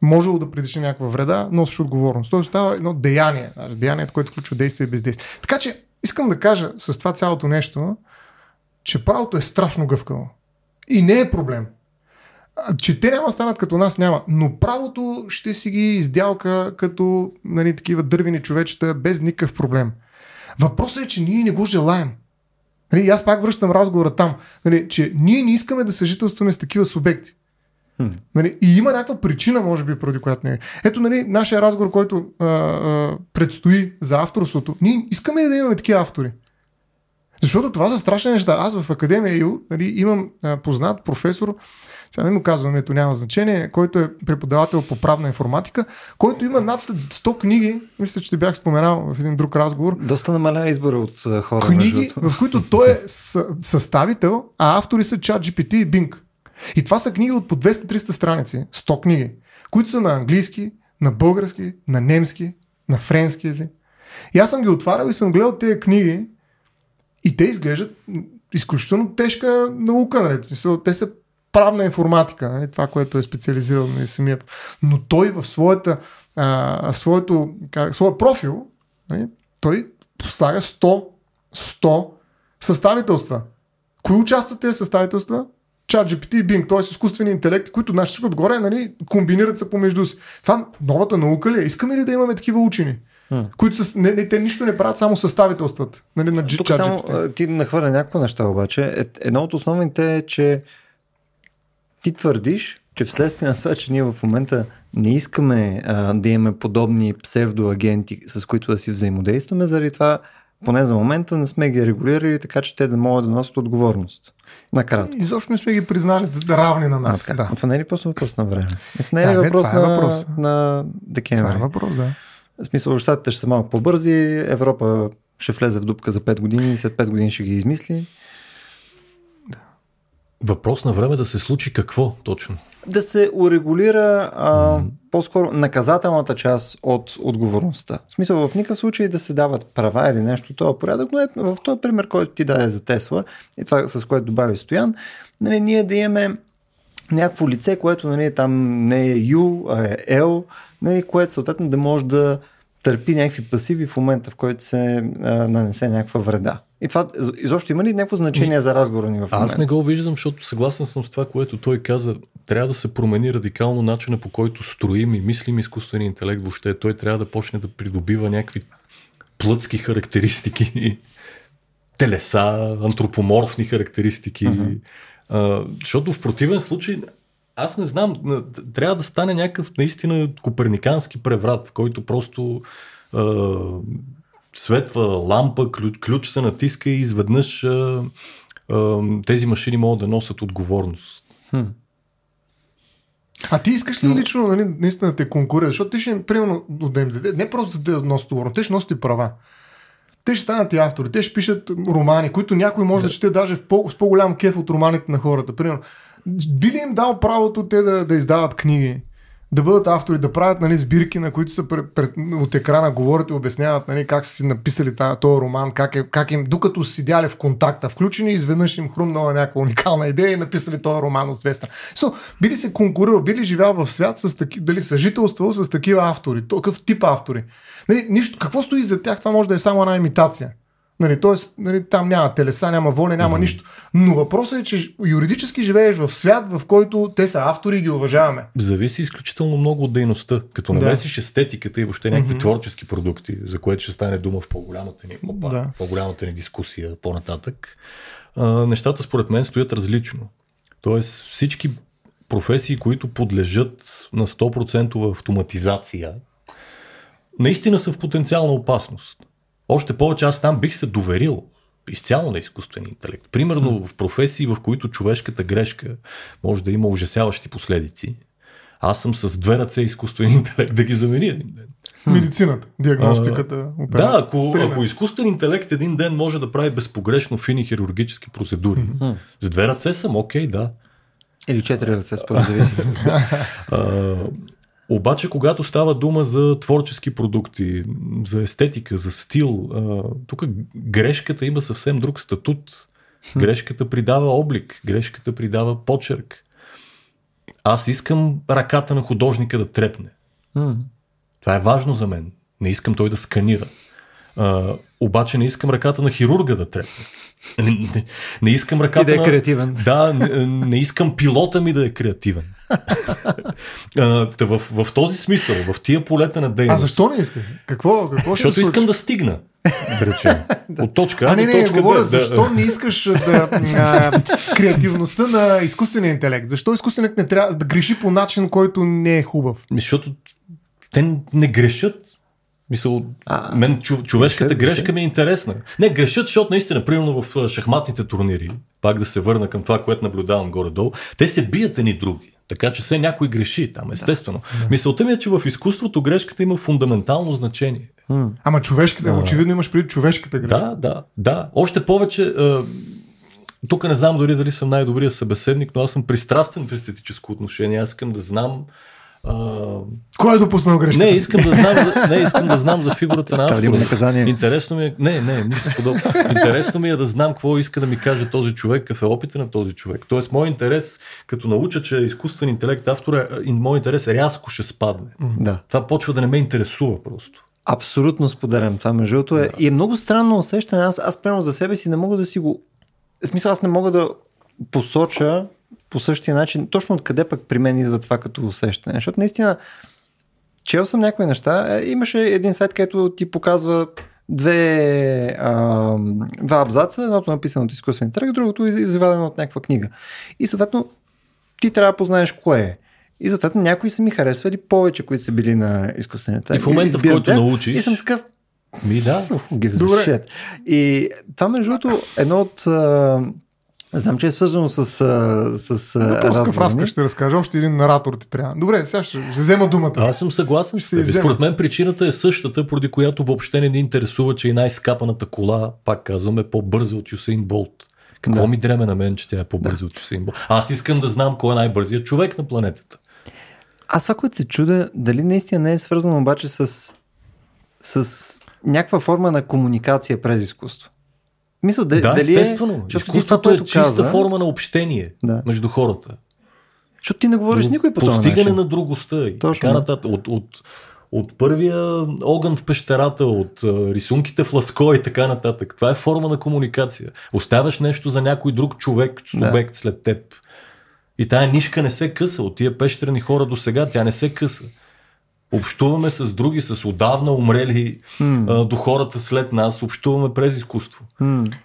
можело да причини някаква вреда, носиш отговорност. Тоест става едно деяние, даже деянието, което включва действие и бездействие. Така че искам да кажа с това цялото нещо, че правото е страшно гъвкаво. И не е проблем. Че те няма станат като нас, няма. Но правото ще си ги издялка като нали, такива дървени човечета без никакъв проблем. Въпросът е, че ние не го желаем. Нали, аз пак връщам разговора там, нали, че ние не искаме да съжителстваме с такива субекти. Нали, и има някаква причина, може би, поради която не е. Ето, нали, нашия разговор, който а, а, предстои за авторството, ние искаме да имаме такива автори. Защото това са страшни неща. Аз в Академия ИУ нали, имам а, познат професор, сега не му казвам, ето няма значение, който е преподавател по правна информатика, който има над 100 книги, мисля, че те бях споменал в един друг разговор,
Доста намаля избора от хора.
книги, в които той е съ- съставител, а автори са ChatGPT и Bing. И това са книги от по 200-300 страници, 100 книги, които са на английски, на български, на немски, на френски език. И аз съм ги отварял и съм гледал тези книги и те изглеждат изключително тежка наука. Нали? Те са правна информатика, нали? това, което е специализирал нали, самия. Но той в своята, а, своето, как, своя профил, нали? той слага 100, 100 съставителства. Кои участват тези съставителства? ChatGPT и Bing, т.е. изкуствени интелекти, които наши всичко отгоре нали, комбинират се помежду си. Това новата наука ли е? Искаме ли да имаме такива учени? Hmm. Които с, не, не, те нищо не правят, само съставителствата нали, на
Тук
ChatGPT.
само ти нахвърля някакво неща обаче. Е, едно от основните е, че ти твърдиш, че вследствие на това, че ние в момента не искаме а, да имаме подобни псевдоагенти, с които да си взаимодействаме, заради това поне за момента не сме ги регулирали, така че те да могат да носят отговорност. Накратко.
Изобщо не сме ги признали да равни на
А,
нас.
така.
да.
Това не е ли просто въпрос на време? Мисля, не е ли
Да,
въпрос,
това е
на,
въпрос.
на
Това
декември?
е въпрос, да.
В смисъл, щатите ще са малко по-бързи, Европа ще влезе в дупка за 5 години и след 5 години ще ги измисли.
Въпрос на време да се случи какво точно?
Да се урегулира а, по-скоро наказателната част от отговорността. В смисъл, в никакъв случай да се дават права или нещо този порядък, но ето, в този пример, който ти даде за Тесла и това с което добави Стоян, нали, ние да имаме някакво лице, което нали, там не е U, а е L, нали, което съответно да може да търпи някакви пасиви в момента, в който се а, нанесе някаква вреда. И това изобщо има ли някакво значение за разговора ни в момента?
Аз не го виждам, защото съгласен съм с това, което той каза. Трябва да се промени радикално начина по който строим и мислим изкуствения интелект въобще. Той трябва да почне да придобива някакви плътски характеристики, телеса, антропоморфни характеристики. Uh-huh. А, защото в противен случай аз не знам, на- трябва да стане някакъв наистина коперникански преврат, в който просто а, светва лампа, ключ, ключ се натиска и изведнъж а, а, тези машини могат да носят отговорност.
Хм.
А ти искаш ли лично нали, наистина да те конкурира? Защото ти ще, примерно, да им даде, не просто да те носят отговорност, те ще носят и права. Те ще станат и автори, те ще пишат романи, които някой може да, чете даже в по, с по-голям кеф от романите на хората. Примерно, би ли им дал правото те да, да издават книги? Да бъдат автори, да правят нали, сбирки, на които са пред, пред, от екрана говорят и обясняват нали, как са си написали този роман, как, е, как им, докато са седяли в контакта, включени, изведнъж им хрумнала някаква уникална идея и написали този роман от звезда. So, би ли се конкурирал, би ли живял в свят с таки, дали съжителствал с такива автори, такъв тип автори? Нали, нищо, какво стои за тях? Това може да е само една имитация. Нали, тоест, нали, там няма телеса, няма воля, няма mm-hmm. нищо. Но въпросът е, че юридически живееш в свят, в който те са автори и ги уважаваме.
Зависи изключително много от дейността. Като
Да.
намесиш естетиката и въобще някакви
Мгм.
творчески продукти, за което ще стане дума в по-голямата ни, опа,
Да.
по-голямата ни дискусия по-нататък, а, нещата според мен стоят различно. Тоест всички професии, които подлежат на 100% автоматизация, наистина са в потенциална опасност. Още повече аз там бих се доверил изцяло на изкуствения интелект. Примерно в професии, в които човешката грешка може да има ужасяващи последици. Аз съм с две ръце изкуствен интелект да ги замени един ден.
Медицината, диагностиката,
Да,
операция.
ако,
Пример.
ако изкуствен интелект един ден може да прави безпогрешно фини хирургически процедури, с две ръце съм, окей, да.
Или четири ръце, според зависи.
Обаче, когато става дума за творчески продукти, за естетика, за стил, тук грешката има съвсем друг статут. Грешката придава облик, грешката придава почерк. Аз искам ръката на художника да трепне. Това е важно за мен. Не искам той да сканира. А, обаче не искам ръката на хирурга да трепне. Не, не, не искам
И
ръката
да е
на...
креативен.
Да, не, не искам пилота ми да е креативен. а, та в, в този смисъл, в тия полета на дейност.
А защо не искаш? Какво, какво ще
Защото искам да стигна, да речем. От точка А,
А, не, не,
точка
говоря,
Б.
защо
Да,
не искаш да, а, креативността на изкуствения интелект? Защо изкуственият не трябва да греши по начин, който не е хубав?
Защото те не грешат. Мисъл,
А,
мен чу, човешката
грешат,
грешка
грешат.
ми е интересна. Не, грешат, защото наистина, примерно в шахматните турнири, пак да се върна към това, което наблюдавам горе-долу, те се бият едни други. Така че все някой греши там, естествено. Мисълта ми е, че в изкуството грешката има фундаментално значение.
М.
Ама човешката,
А.
очевидно имаш преди човешката грешка.
Да, да, да. Още повече, а, тук не знам дори дали съм най-добрият събеседник, но аз съм пристрастен в естетическо отношение. Аз искам да знам. А,
Кой е допуснал грешката?
не, искам да знам, за, не, искам да знам за фигурата на
да има
автора.
наказание.
Интересно ми е, не, не, нищо подобно. Интересно ми е да знам какво иска да ми каже този човек, какъв е опита на този човек. Тоест, мой интерес, като науча, че е изкуствен интелект автора, и мой интерес рязко ще спадне.
Да.
Това почва да не ме интересува просто.
Абсолютно споделям това, между другото. Е. И е много странно усещане. Аз, аз прямо за себе си не мога да си го... В смисъл, аз не мога да посоча по същия начин, точно откъде пък при мен идва това като усещане. Защото наистина, чел съм някои неща. Е, имаше един сайт, където ти показва две, а, два абзаца, едното написано от изкуствен интелект, другото извадено от някаква книга. И съответно ти трябва да познаеш кое е. И съответно някои са ми харесвали повече, които са били на изкуствен интелект.
И в момента, в който научиш...
И съм такъв,
ми да.
Добре. И това между другото едно от Знам, че е свързано с, с, с
разговори. разка ще разкажа. Още един наратор ти трябва. Добре, сега ще, ще взема думата.
Аз съм съгласен с теб. Според мен причината е същата, поради която въобще не ни интересува, че и най-скапаната кола, пак казвам, е по-бърза от Юсейн Болт. Какво да. ми дреме на мен, че тя е по-бърза да. от Юсейн Болт? Аз искам да знам кой е най-бързият човек на планетата.
Аз това, което се чудя, дали наистина не е свързано обаче с, с някаква форма на комуникация през изкуство.
Мисля, да, да дали е- естествено. Е, Изкуството е чиста каза, форма на общение да. между хората.
Защото ти не говориш с никой по
това Постигане на другостта и Точно. така нататък. От, от, от първия огън в пещерата, от рисунките в ласко и така нататък. Това е форма на комуникация. Оставяш нещо за някой друг човек, субект да. след теб. И тая нишка не се къса. От тия пещерни хора до сега тя не се къса общуваме с други, с отдавна умрели mm. а, до хората след нас, общуваме през изкуство.
Mm.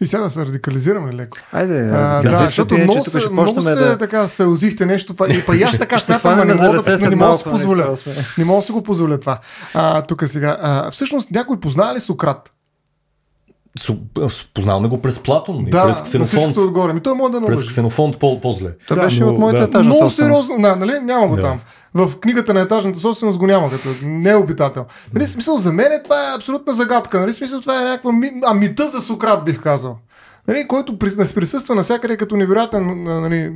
И сега да се радикализираме леко.
Айде,
а, да, защото е, много, се, много се да... така се озихте нещо, па, и па и аз така смятам, не мога да, не мога да си позволя. Не мога да си го позволя това. А, тук сега. А, всъщност, някой познава ли Сократ?
Познаваме го през Платон,
да,
през Ксенофонт.
Отгоре. Ми той може да
През Ксенофонт по- по-зле.
Да, беше но, от моята
да.
етажна
Много сериозно, да, нали? Няма го да. там в книгата на етажната собственост го няма като необитател. Нали, смисъл, за мен това е абсолютна загадка. Нали, смисъл, това е някаква ми, а мита за Сократ, бих казал. Нали, който присъства навсякъде като невероятен нали,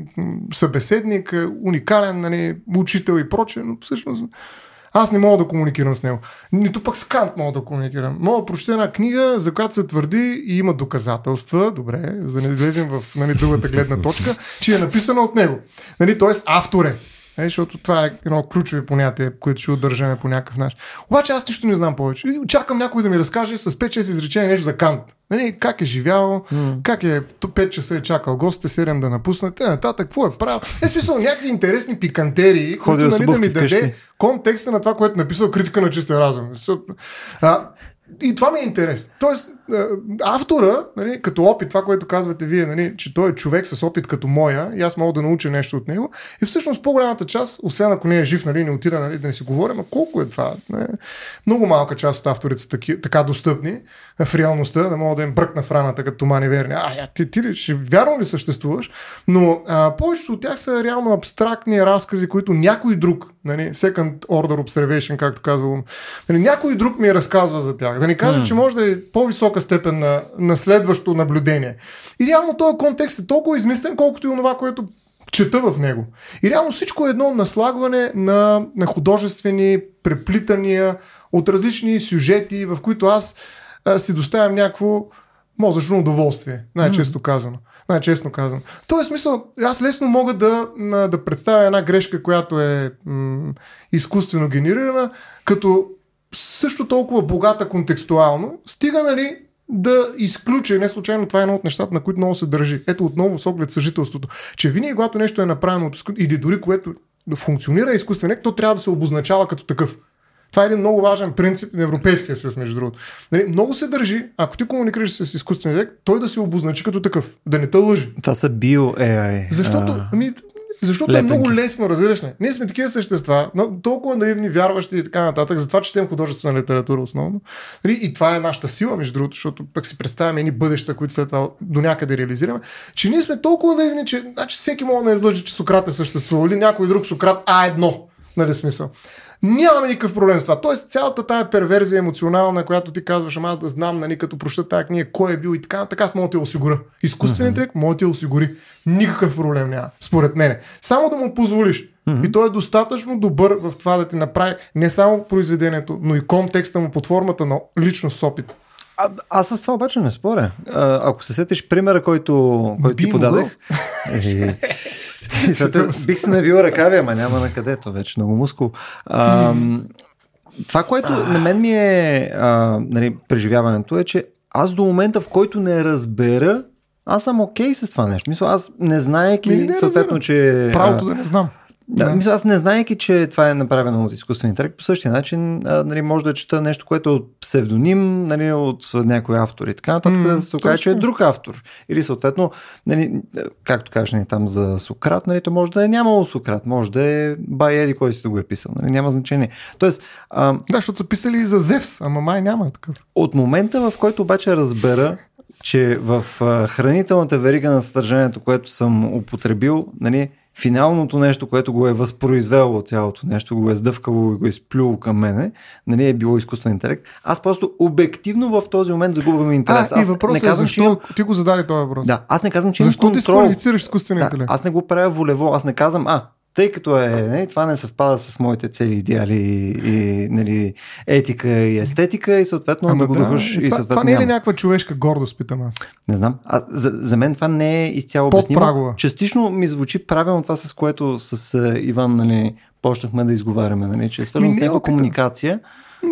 събеседник, уникален нали, учител и прочее, но всъщност аз не мога да комуникирам с него. Нито пък с Кант мога да комуникирам. Мога да прочета една книга, за която се твърди и има доказателства, добре, за да не влезем в нали, другата гледна точка, че е написана от него. Нали, Тоест автор е. Е, защото това е едно ключови понятие, което ще удържаме по някакъв начин. Обаче аз нищо не знам повече. Чакам някой да ми разкаже с 5-6 изречения нещо за Кант. Нали, как е живял, mm. как е 5 часа е чакал гостите, 7 да напуснат, те нататък, какво е правил. Е смисъл някакви интересни пикантерии, които нали, да ми даде контекста на това, което е написал критика на чистия разум. А, и това ми е интерес. Тоест, автора, нали, като опит, това, което казвате вие, нали, че той е човек с опит като моя и аз мога да науча нещо от него, и всъщност по-голямата част, освен ако не е жив, нали, не отида нали, да не си говорим, а колко е това? Не? Много малка част от авторите са таки, така достъпни в реалността, да мога да им бръкна в раната като мани верни. А, ти, ти ли, ще вярвам ли съществуваш? Но а, повечето от тях са реално абстрактни разкази, които някой друг, нали, second order observation, както казвам, нали, някой друг ми разказва за тях. Да ни каже, mm. че може да е по-висока степен на, на следващо наблюдение. И реално този контекст е толкова измислен, колкото и онова, което чета в него. И реално всичко е едно наслагване на, на художествени преплитания от различни сюжети, в които аз а, си доставям някакво мозъчно удоволствие, най-често казано. Най-честно казано. В този смисъл, аз лесно мога да, да представя една грешка, която е м- изкуствено генерирана, като също толкова богата контекстуално, стига нали, да изключи, не случайно това е едно от нещата, на които много се държи. Ето отново с оглед съжителството, че винаги когато нещо е направено от или дори което функционира изкуствен то трябва да се обозначава като такъв. Това е един много важен принцип на Европейския съюз, между другото. Нали, много се държи, ако ти комуникираш с изкуствен интелект, той да се обозначи като такъв, да не те лъжи.
Това са био AI.
Защото, ами, защото Лепенки. е много лесно, разбираш ли? Ние сме такива същества, но толкова наивни, вярващи и така нататък. Затова четем художествена литература основно. Нали, и това е нашата сила, между другото, защото пък си представяме едни бъдеща, които след това до някъде реализираме. Че ние сме толкова наивни, че значи, всеки може да излъжи, че Сократ е съществувал или някой друг Сократ А1. Нали смисъл? Нямаме никакъв проблем с това. Тоест, цялата тая перверзия емоционална, която ти казваш, ама аз да знам, нали, като проща тая книга, кой е бил и така, така аз мога да те осигуря. Изкуственият интелект може да те осигури. Никакъв проблем няма, според мен. Само да му позволиш. Mm-hmm. И той е достатъчно добър в това да ти направи не само произведението, но и контекста му под формата на личност с опит.
А, аз с това обаче не споря. А, ако се сетиш примера, който, който ти подадех. Е, и след бих си навил ръкави, ама няма на където, вече много мускул. А, това, което на мен ми е а, нали, преживяването е, че аз до момента, в който не разбера аз съм окей с това нещо. Мисля, аз не знаеки,
Ми, не
съответно,
разбирам.
че...
Правото да не знам.
Да, мисля, аз не знаеки, че това е направено от изкуствен интелект, по същия начин а, нали, може да чета нещо, което е от псевдоним нали, от някой автор и така нататък,
М,
да се окаже, че е друг автор. Или съответно, нали, както кажеш нали, там за Сократ, нали, то може да е нямало Сократ, може да е бай Еди, кой си да го е писал. Нали, няма значение. Тоест, а,
Да, защото са писали и за Зевс, ама май няма такъв.
от момента, в който обаче разбера, че в а, хранителната верига на съдържанието, което съм употребил, нали, финалното нещо, което го е възпроизвело цялото нещо, го е сдъвкало и го е изплюло към мене, нали, е било изкуствен интелект. Аз просто обективно в този момент загубвам интерес.
А, и
аз
въпросът
не
е
казвам, че
защо
имам...
ти го зададе този въпрос.
Да, аз не казвам, че
защо
имам
ти
контрол.
сквалифицираш изкуствения
Да,
интелект?
аз не го правя волево, аз не казвам, а, тъй като е, нали, това не съвпада с моите цели, идеали и, и нали, етика и естетика и съответно
Ама
да го
да,
духаш
е,
и
това,
съответно
това не е ли някаква човешка гордост, питам аз?
Не знам. А, за, за мен това не е изцяло обяснимо. Частично ми звучи правилно това, с което с а, Иван нали, почнахме да изговаряме, нали, че е свързано с
не е
някаква комуникация.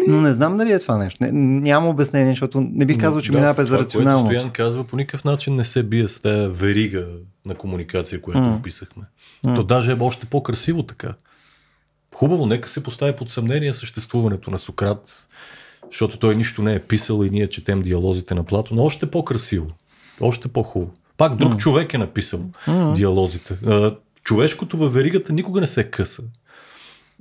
Но не знам дали е това нещо. Не, няма обяснение, защото не бих казал, че
Да,
минава през
това,
рационално.
Стоян казва, по никакъв начин не се бие с тази верига на комуникация, която
М.
описахме. То даже е още по-красиво така. Хубаво, нека се постави под съмнение съществуването на Сократ, защото той нищо не е писал и ние четем диалозите на Плато, но още по-красиво, още по-хубаво. Пак друг човек е написал диалозите. А, Човешкото във веригата никога не се къса.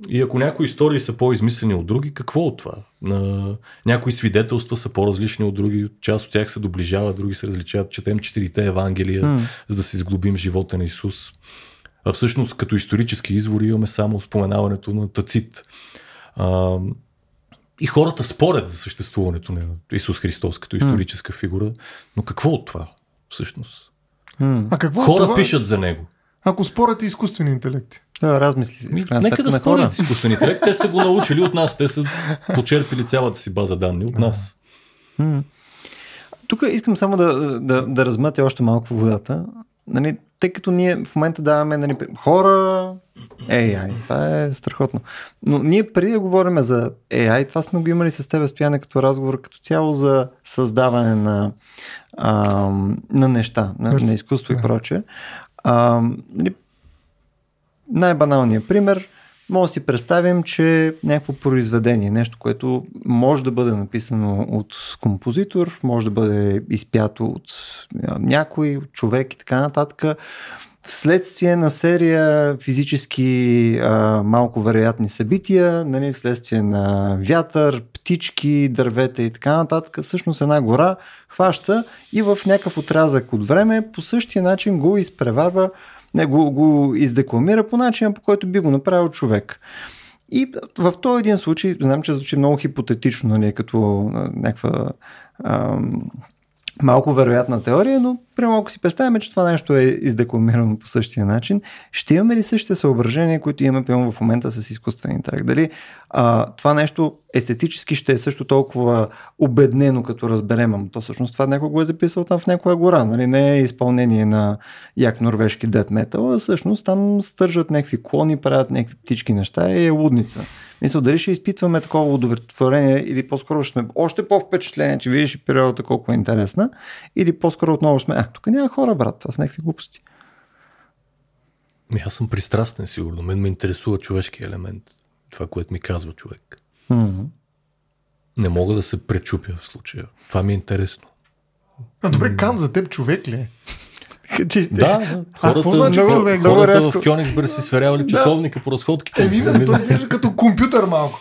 И ако някои истории са по-измислени от други, какво от това? На... Някои свидетелства са по-различни от други, част от тях се доближават, други се различават. Четем четирите Евангелия,
М.
за да се изглобим живота на Исус. А всъщност като исторически извори имаме само споменаването на Тацит. А, и хората спорят за съществуването на Исус Христос като историческа фигура, но какво от това всъщност?
М.
А какво е
Хора
това,
пишат за него.
ако спорят и изкуствени интелекти?
Е размисли.
Нека да спорят изкуствен интелект. Те са го научили от нас. Те са почерпили цялата си база данни от нас.
М. Тук искам само да, да, да размътя още малко водата. Нали, тъй като ние в момента даваме нали, хора, AI, това е страхотно. Но ние преди да говорим за AI, това сме го имали с теб стояне като разговор, като цяло за създаване на, а, на неща, на, на изкуство и прочее. А, нали, най-баналният пример, може да си представим, че някакво произведение, нещо, което може да бъде написано от композитор, може да бъде изпято от някой, от човек и така нататък, вследствие на серия физически а, малко вероятни събития, нали, вследствие на вятър, птички, дървета и така нататък, всъщност една гора хваща и в някакъв отрязък от време по същия начин го изпреварва не, го, го издекламира по начина, по който би го направил човек. И в този един случай, знам, че звучи много хипотетично, нали, като някаква малко вероятна теория, но прямо ако си представяме, че това нещо е издекламирано по същия начин, ще имаме ли същите съображения, които имаме прямо в момента с изкуствен интелект? Дали а, това нещо естетически ще е също толкова обеднено, като разберем, ама то всъщност това някой го е записал там в някоя гора, нали? не е изпълнение на як норвежки дед метал, а всъщност там стържат някакви клони, правят някакви птички неща и е лудница. Мисля, дали ще изпитваме такова удовлетворение или по-скоро ще сме още по-впечатлени, че видиш периодата колко е интересна, или по-скоро отново сме, а, тук няма хора, брат, това са някакви глупости.
Ми, аз съм пристрастен, сигурно. Мен ме интересува човешки елемент. Това, което ми казва човек.
М-м.
Не мога да се пречупя в случая. Това ми е интересно.
А, добре, Кан за теб човек ли е?
Да,
А,
хората,
какво значи човек?
Хората
рязко.
в Кьонигсберг си сверявали часовника по разходките.
Еми, бе, той изглежда като компютър малко.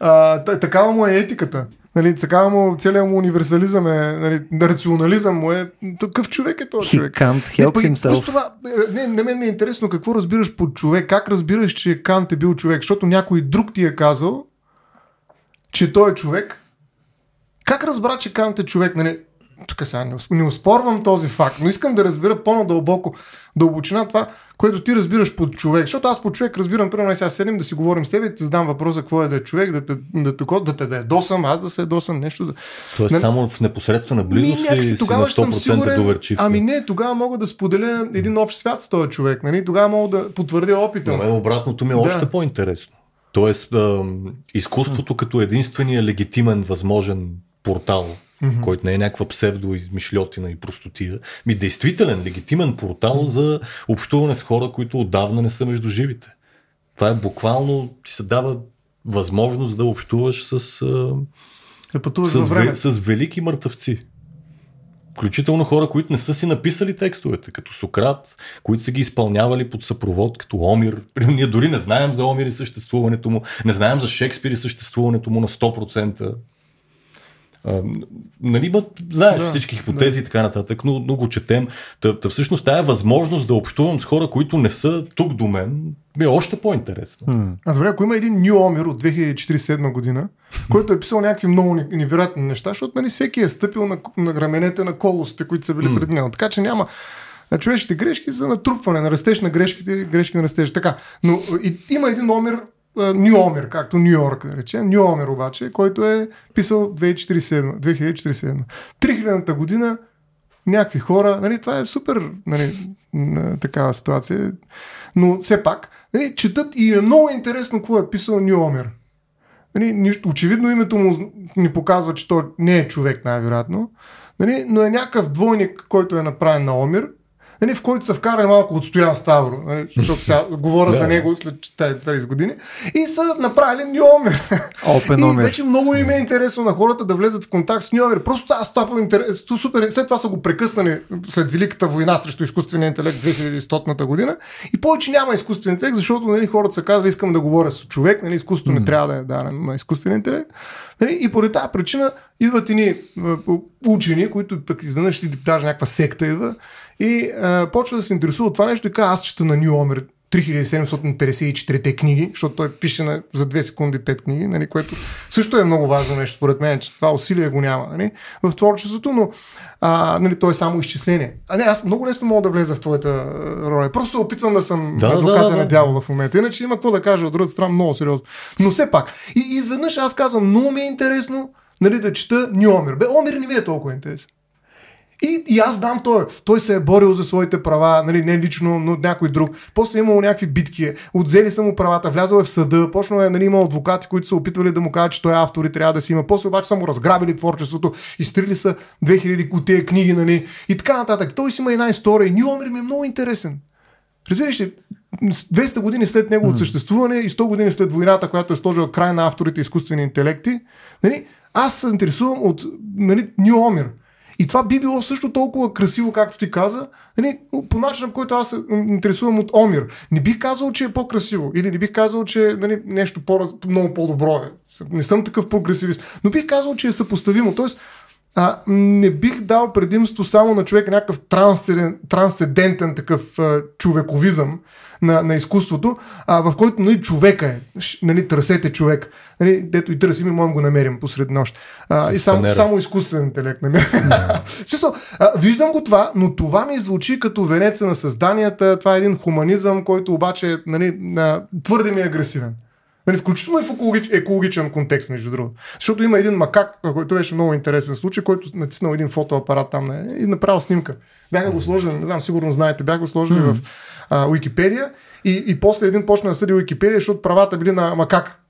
А, та- такава му е етиката. Нали, такава му, целият му универсализъм е, нали, рационализъм му е. Такъв човек е този
He
човек.
can't
Не,
help
и
himself.
това, е, не, на мен ми е интересно какво разбираш под човек. Как разбираш, че Кант е бил човек? Защото някой друг ти е казал, че той е човек. Как разбра, че Кант е човек? Нали, тук сега не, не успорвам този факт, но искам да разбера по-надълбоко дълбочина това, което ти разбираш под човек. Защото аз под човек разбирам, примерно, сега седем да си говорим с теб и ти задам въпроса какво е да е човек, да те, да, те, да те да е досъм, аз да се досъм, нещо да...
Тоест
Нали?
само в непосредствена
Ми,
близост ли
някакси
си на
тогава ще съм
100%
сигурен.
доверчив?
Ами не, тогава мога да споделя един общ свят с този човек. Нали? Тогава мога да потвърдя опита.
На
му.
мен обратното ми е
Да.
още по-интересно. Тоест, ам, изкуството като единствения легитимен възможен портал mm-hmm. който не е някаква псевдоизмишлетина и простотия, ми действителен, легитимен портал за общуване с хора, които отдавна не са между живите. Това е буквално, ти се дава възможност да общуваш с,
да пътуваш
с,
време.
с велики мъртъвци. Включително хора, които не са си написали текстовете, като Сократ, които са ги изпълнявали под съпровод, като Омир. Ние дори не знаем за Омир и съществуването му, не знаем за Шекспир и съществуването му на 100%. А, нали, бъд, знаеш да, всички хипотези да. и така нататък, но, но го четем. Та, та всъщност тая възможност да общувам с хора, които не са тук до мен, ми е още по-интересно.
Hmm. А добре, ако има един Нью Омир от 2047 година, който е писал някакви много невероятни неща, защото нали, всеки е стъпил на, на раменете на колосите, които са били hmm. пред него. Така че няма човешките грешки за натрупване, на растеж на грешките, грешки на растеж. Така. Но и, има един Омир, Нью Омер, както Нью Йорк, да речем. Нью Омер обаче, който е писал 2047. 2047. 3000-та година някакви хора, нали, това е супер нали, такава ситуация, но все пак, нали, четат и е много интересно какво е писал Нью Омер. Нали, очевидно името му ни показва, че той не е човек най-вероятно, нали, но е някакъв двойник, който е направен на Омер нали, в който са вкарали малко от Стоян Ставро, нали, защото сега говоря за него след 30 години, и са направили Ньомер. и вече много им е интересно на хората да влезат в контакт с Ньомер. Просто аз това интерес, супер, след това са го прекъснали след Великата война срещу изкуствения интелект 2100 година. И повече няма изкуствен интелект, защото нали, хората са казали, искам да говоря с човек, нали, изкуството не трябва да е дадено на изкуствен интелект. Нали, и поради тази причина идват и ни учени, които пък изведнъж даже някаква секта идва и а, почва да се интересува от това нещо и казва, аз чета на Нью Омер 3754 книги, защото той пише на, за 2 секунди 5 книги, нали, което също е много важно нещо, според мен, че това усилие го няма нали, в творчеството, но а, нали, то е само изчисление. А не, аз много лесно мога да влеза в твоята роля. Просто се опитвам да съм да, адвоката да, да, на дявола в момента. Иначе има какво да кажа от другата страна много сериозно. Но все пак. И изведнъж аз казвам, много ми е интересно нали, да чета Нью Омер. Бе, Омер не ви е толкова интересен. И, и аз дам той. Той се е борил за своите права, нали, не лично, но някой друг. После е имало някакви битки, отзели са му правата, влязъл е в съда, почнал е, нали, имал адвокати, които са опитвали да му кажат, че той е автор и трябва да си има. После обаче са му разграбили творчеството, изтрили са 2000 от тези книги, нали, и така нататък. Той си има една история Нью ми е много интересен. Разбираш ли, 200 години след неговото mm. съществуване и 100 години след войната, която е сложила край на авторите изкуствени интелекти, нали, аз се интересувам от нали, Нью Омер. И това би било също толкова красиво, както ти каза, нали, по начина, по който аз се интересувам от Омир. Не бих казал, че е по-красиво или не бих казал, че нали, нещо по- много по-добро е. Не съм такъв прогресивист, но бих казал, че е съпоставимо. Тоест, а, не бих дал предимство само на човек някакъв трансцендентен такъв а, човековизъм на, на изкуството, а, в който нали, човека е, нали, търсете човек. Нали, дето и търсим и можем го намерим посред нощ. А, и само, само изкуствен интелект намерим. смисъл, а, виждам го това, но това ми звучи като венеца на създанията. Това е един хуманизъм, който обаче нали, твърде ми е агресивен. Нали, включително и в екологич, екологичен контекст, между другото. Защото има един макак, който беше много интересен случай, който натиснал един фотоапарат там не, и направил снимка. Бяха го сложили, не знам, сигурно знаете, бяха го сложили mm-hmm. в а, Уикипедия и, и после един почна да съди Уикипедия, защото правата били на макак.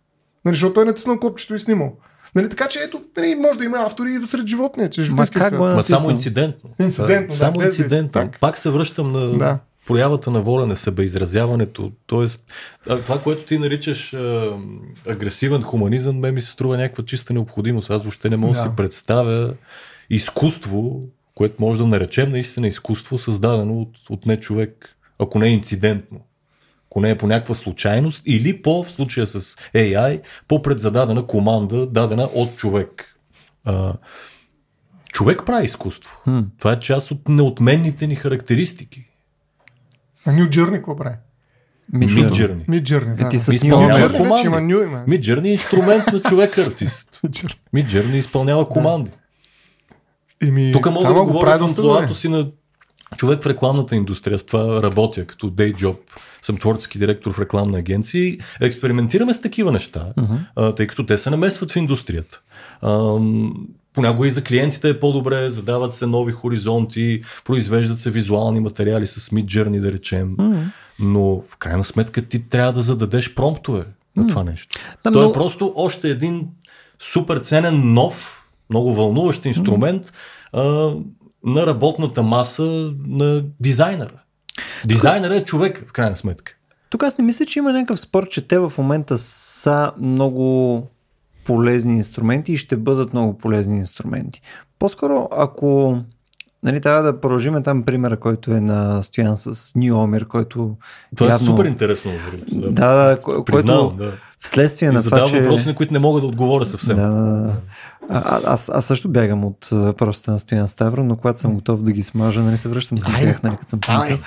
Нали, защото той е натиснал копчето и снимал. Нали, така че ето, нали, може да има автори и сред животни. Че
Ма, как го е Ма само инцидентно.
Инцидентно,
да, само инцидентно. Пак се връщам на да проявата на воля, на себеизразяването, т.е. това, което ти наричаш а, агресивен хуманизъм, ме ми се струва някаква чиста необходимост. Аз въобще не мога да си представя изкуство, което може да наречем наистина изкуство, създадено от, от не човек, ако не е инцидентно. Ако не е по някаква случайност или по, в случая с AI, по предзададена команда, дадена от човек. А, човек прави изкуство. Hmm. Това е част от неотменните ни характеристики.
А New Journey какво прави?
Midjourney.
Midjourney, да.
Е, ти с Midjourney вече има е инструмент на човек артист. Midjourney изпълнява команди. Ими, Тук мога да говоря в амплуато си на човек в рекламната индустрия. С това работя като day job. Съм творчески директор в рекламна агенция и експериментираме с такива неща, uh-huh. тъй като те се намесват в индустрията. Понякога и за клиентите е по-добре, задават се нови хоризонти, произвеждат се визуални материали с Mid Journey, да речем. Mm. Но в крайна сметка ти трябва да зададеш промптове на това нещо. Там То е просто още един супер ценен нов много вълнуващ инструмент а, на работната маса на дизайнера. Дизайнера е човек, в крайна сметка.
Тук аз не мисля, че има някакъв спор, че те в момента са много полезни инструменти и ще бъдат много полезни инструменти. По-скоро, ако нали, трябва да продължим там примера, който е на Стоян с New Omer, който
Това
явно...
е супер интересно. Да,
Да, да, ко-
Признавам,
който
да.
вследствие
И
на това, че...
въпроси, на които не мога да отговоря съвсем.
Да, да, да. А, аз, аз също бягам от въпросите на Стоян Ставро, но когато съм готов да ги смажа, нали, се връщам към тях, нали, като съм помислил.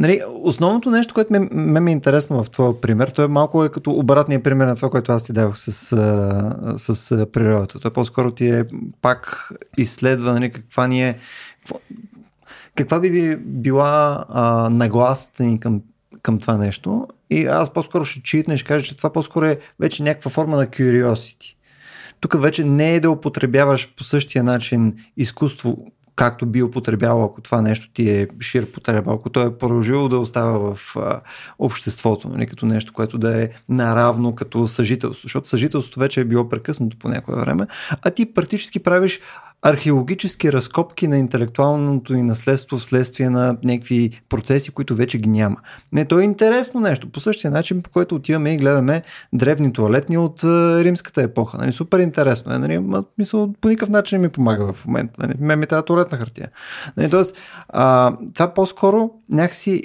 Нали, основното нещо, което ме, ме, е интересно в твоя пример, то е малко е като обратния пример на това, което аз ти дадох с, с а, природата. То по-скоро ти е пак изследва нали, каква ни е каква би била а, нагласата ни към, към това нещо. И аз по-скоро ще читна и ще кажа, че това по-скоро е вече някаква форма на curiosity. Тук вече не е да употребяваш по същия начин изкуство, както би употребявал, ако това нещо ти е шир потреба, ако то е продължило да остава в а, обществото, нали, като нещо, което да е наравно като съжителство, защото съжителството вече е било прекъснато по някое време, а ти практически правиш археологически разкопки на интелектуалното и наследство вследствие на някакви процеси, които вече ги няма. Не, то е интересно нещо. По същия начин, по който отиваме и гледаме древни туалетни от а, римската епоха. Нали, супер интересно е. Нали, ма, мисъл, по никакъв начин не ми помага в момента. Нали, ме ми тази туалетна хартия. Нали, тоест, а, това по-скоро някакси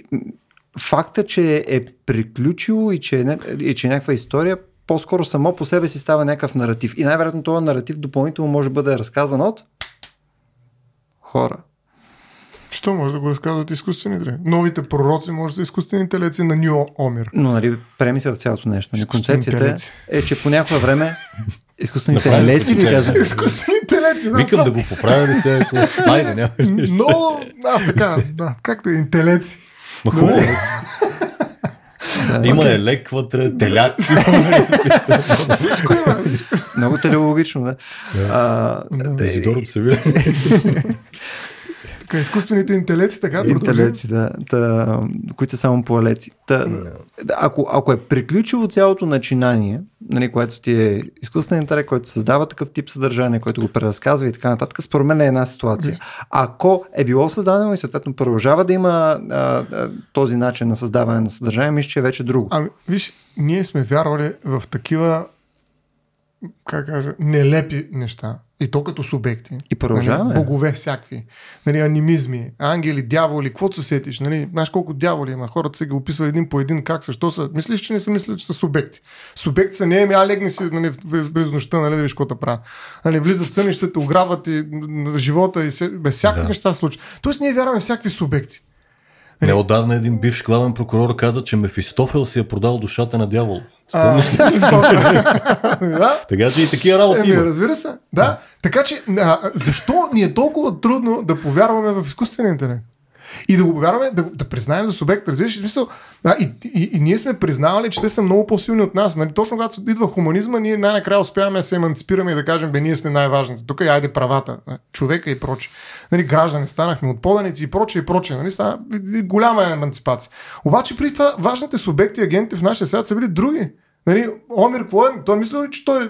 факта, че е приключило и че е, и че е някаква история, по-скоро само по себе си става някакъв наратив. И най-вероятно този наратив допълнително може да бъде разказан от хора.
Що може да го разказват изкуствените? Новите пророци може да са изкуствени интелеци на Нью Омир.
Но нали, премисля в цялото нещо. Нали,
Изкуствени
концепцията
интелекти.
е, че по някое време интелекти ви
концепция.
казвам.
Изкуствени интелеки, да.
Викам да го поправя ли се, ако... Айде, няма.
Но, аз така, да, както е, интелеци.
Ма хубаво. Има елек вътре, теляк.
Всичко има.
Много телеологично, да. А,
Изидор от Севиля.
Така, изкуствените интелеци, така.
Интелеци, да, та, които са само по алеци. Та, ако, ако е приключило цялото начинание, нали, което ти е изкуствен интелект, който създава такъв тип съдържание, който го преразказва и така нататък, според мен е една ситуация. Ако е било създадено и съответно продължава да има а, а, този начин на създаване на съдържание, мисля, че е вече друго.
Ами, виж, ние сме вярвали в такива, как кажа, нелепи неща. И то като субекти.
И продължаваме.
Нали, богове всякакви. Нали, анимизми, ангели, дяволи, какво се сетиш? Нали, знаеш колко дяволи има? Хората се ги описват един по един. Как? Защо са? Мислиш, че не са мислят, че са субекти. Субекти са не еми, а легни си нали, без, нощта, нали, да виж какво правят. Нали, влизат сънищата, ограбват и живота и се, без всякакви
Да.
неща се случват. Тоест ние вярваме всякакви субекти.
Неодавна един бивш главен прокурор каза, че Мефистофел си е продал душата на дявол. Така че и такива работи има.
разбира се. Да. Така че, защо ни е толкова трудно да повярваме в изкуствения интелект? И да го повярваме, да, да признаем за субект, разбираш смисъл? Да, и, и, и, ние сме признавали, че те са много по-силни от нас. Нали? Точно когато идва хуманизма, ние най-накрая успяваме да се еманципираме и да кажем, бе, ние сме най-важните. Тук айде правата, човека и проче. Нали, граждани станахме от поданици и проче и проче. Нали? Стана голяма е еманципация. Обаче при това важните субекти и агенти в нашия свят са били други. Нали, Омир, какво е? Той ли, че той...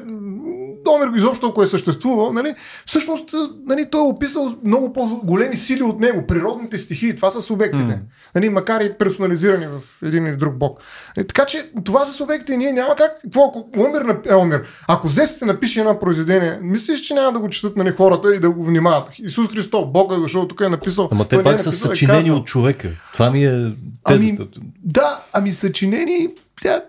Омир изобщо, ако е съществувал, нали, всъщност нали, той е описал много по-големи сили от него. Природните стихии, това са субектите. Mm. Нали, макар и персонализирани в един или друг бог. Нали, така че това са субекти и ние няма как... Какво, ако Омир, е, Омир, ако Зевсите напише едно произведение, мислиш, че няма да го четат нали, хората и да го внимават? Исус Христос, Бог е дошъл, тук е написал...
Ама те
е
пак са
написал, е
съчинени
казал.
от човека. Това ми е
Ами,
тезата.
да, ами съчинени... Тя,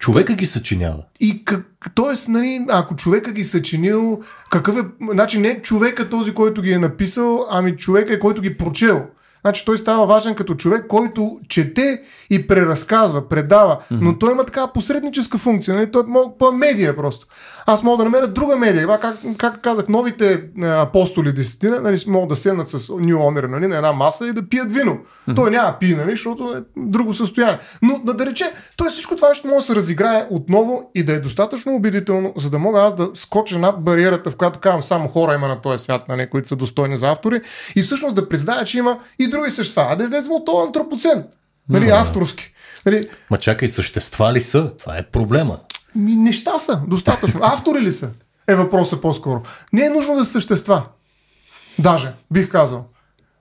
Човека ги съчинява.
И как, тоест, нали, ако човека ги съчинил, какъв е, значи не човека този, който ги е написал, ами човека е, който ги прочел. Значи той става важен като човек, който чете и преразказва, предава, mm-hmm. но той има такава посредническа функция, нали? той е медия просто. Аз мога да намеря друга медия, как, как казах, новите а, апостоли десетина, нали, могат да седнат с Нью Омер нали, на една маса и да пият вино. Mm-hmm. Той няма пие, нали, защото е друго състояние. Но да, да рече, той всичко това ще може да се разиграе отново и да е достатъчно убедително, за да мога аз да скоча над бариерата, в която казвам само хора има на този свят, нали, които са достойни за автори, и всъщност да призная, че има и други същества. А да излезем от този антропоцен. Нали,
Да.
авторски. Нали,
Ма чакай, същества ли са? Това е проблема.
ми, неща са, достатъчно. Автори ли са? е въпросът по-скоро. Не е нужно да са същества. Даже, бих казал.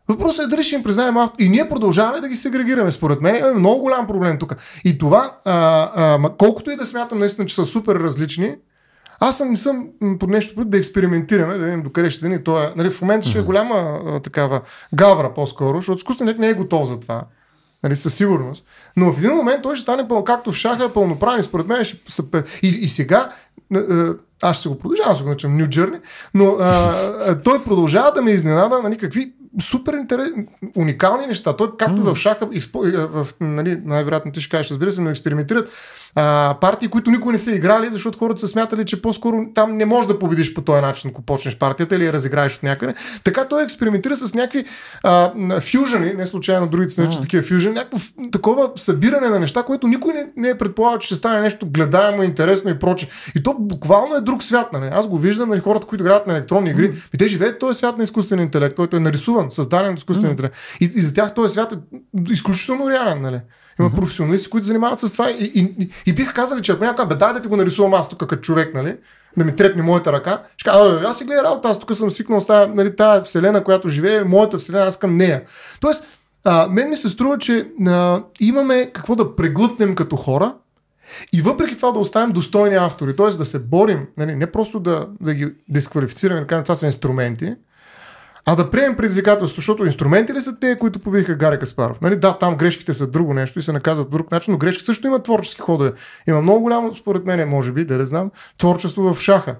Въпросът е дали ще им признаем авто. И ние продължаваме да ги сегрегираме. Според мен е много голям проблем тук. И това, а, а, колкото и да смятам наистина, че са супер различни, аз съм, не съм под нещо да експериментираме, да видим докъде ще ни. Това, нали, в момента ще е голяма а, такава гавра по-скоро, защото изкуственият не е готов за това. Нали, със сигурност. Но в един момент той ще стане пълно, както в шаха, пълноправен. Според мен ще са... И, и сега аз ще се го продължавам, ще го начам New Journey, но а, той продължава да ме изненада, нали, какви супер интересни, уникални неща. Той, както mm. в шаха, в, нали, най-вероятно ти ще кажеш, разбира се, но експериментират а, партии, които никой не са играли, защото хората са смятали, че по-скоро там не можеш да победиш по този начин, ако почнеш партията или я разиграеш от някъде. Така той експериментира с някакви а, фюжени, не случайно другите се наричат такива фюжени, някакво такова събиране на неща, което никой не, не е предполагал, че ще стане нещо гледаемо, интересно и проче. И то буквално е друг свят. Нали? Аз го виждам, нали, хората, които играят на електронни игри, mm. и те живеят този свят на изкуствен интелект, който е нарисуван, създаден от изкуствен mm. интелект. И, и за тях този свят е изключително реален. Нали? Има mm-hmm. професионалисти, които занимават с това и, и, и, и биха казали, че ако някой бе, дай да ти го нарисувам аз тук като човек, нали? да ми трепне моята ръка, ще кажа, аз си гледа работа, аз тук съм свикнал с тази, нали, тази вселена, която живее, моята вселена, аз към нея. Тоест, а, мен ми се струва, че а, имаме какво да преглътнем като хора, и въпреки това да оставим достойни автори, т.е. да се борим, нали, не просто да, да ги дисквалифицираме, да това са инструменти, а да приемем предизвикателство, защото инструменти ли са те, които победиха Гари Каспаров? Нали, да, там грешките са друго нещо и се наказват по друг начин, но грешки също има творчески ходове. Има много голямо, според мен, може би, да не знам, творчество в шаха.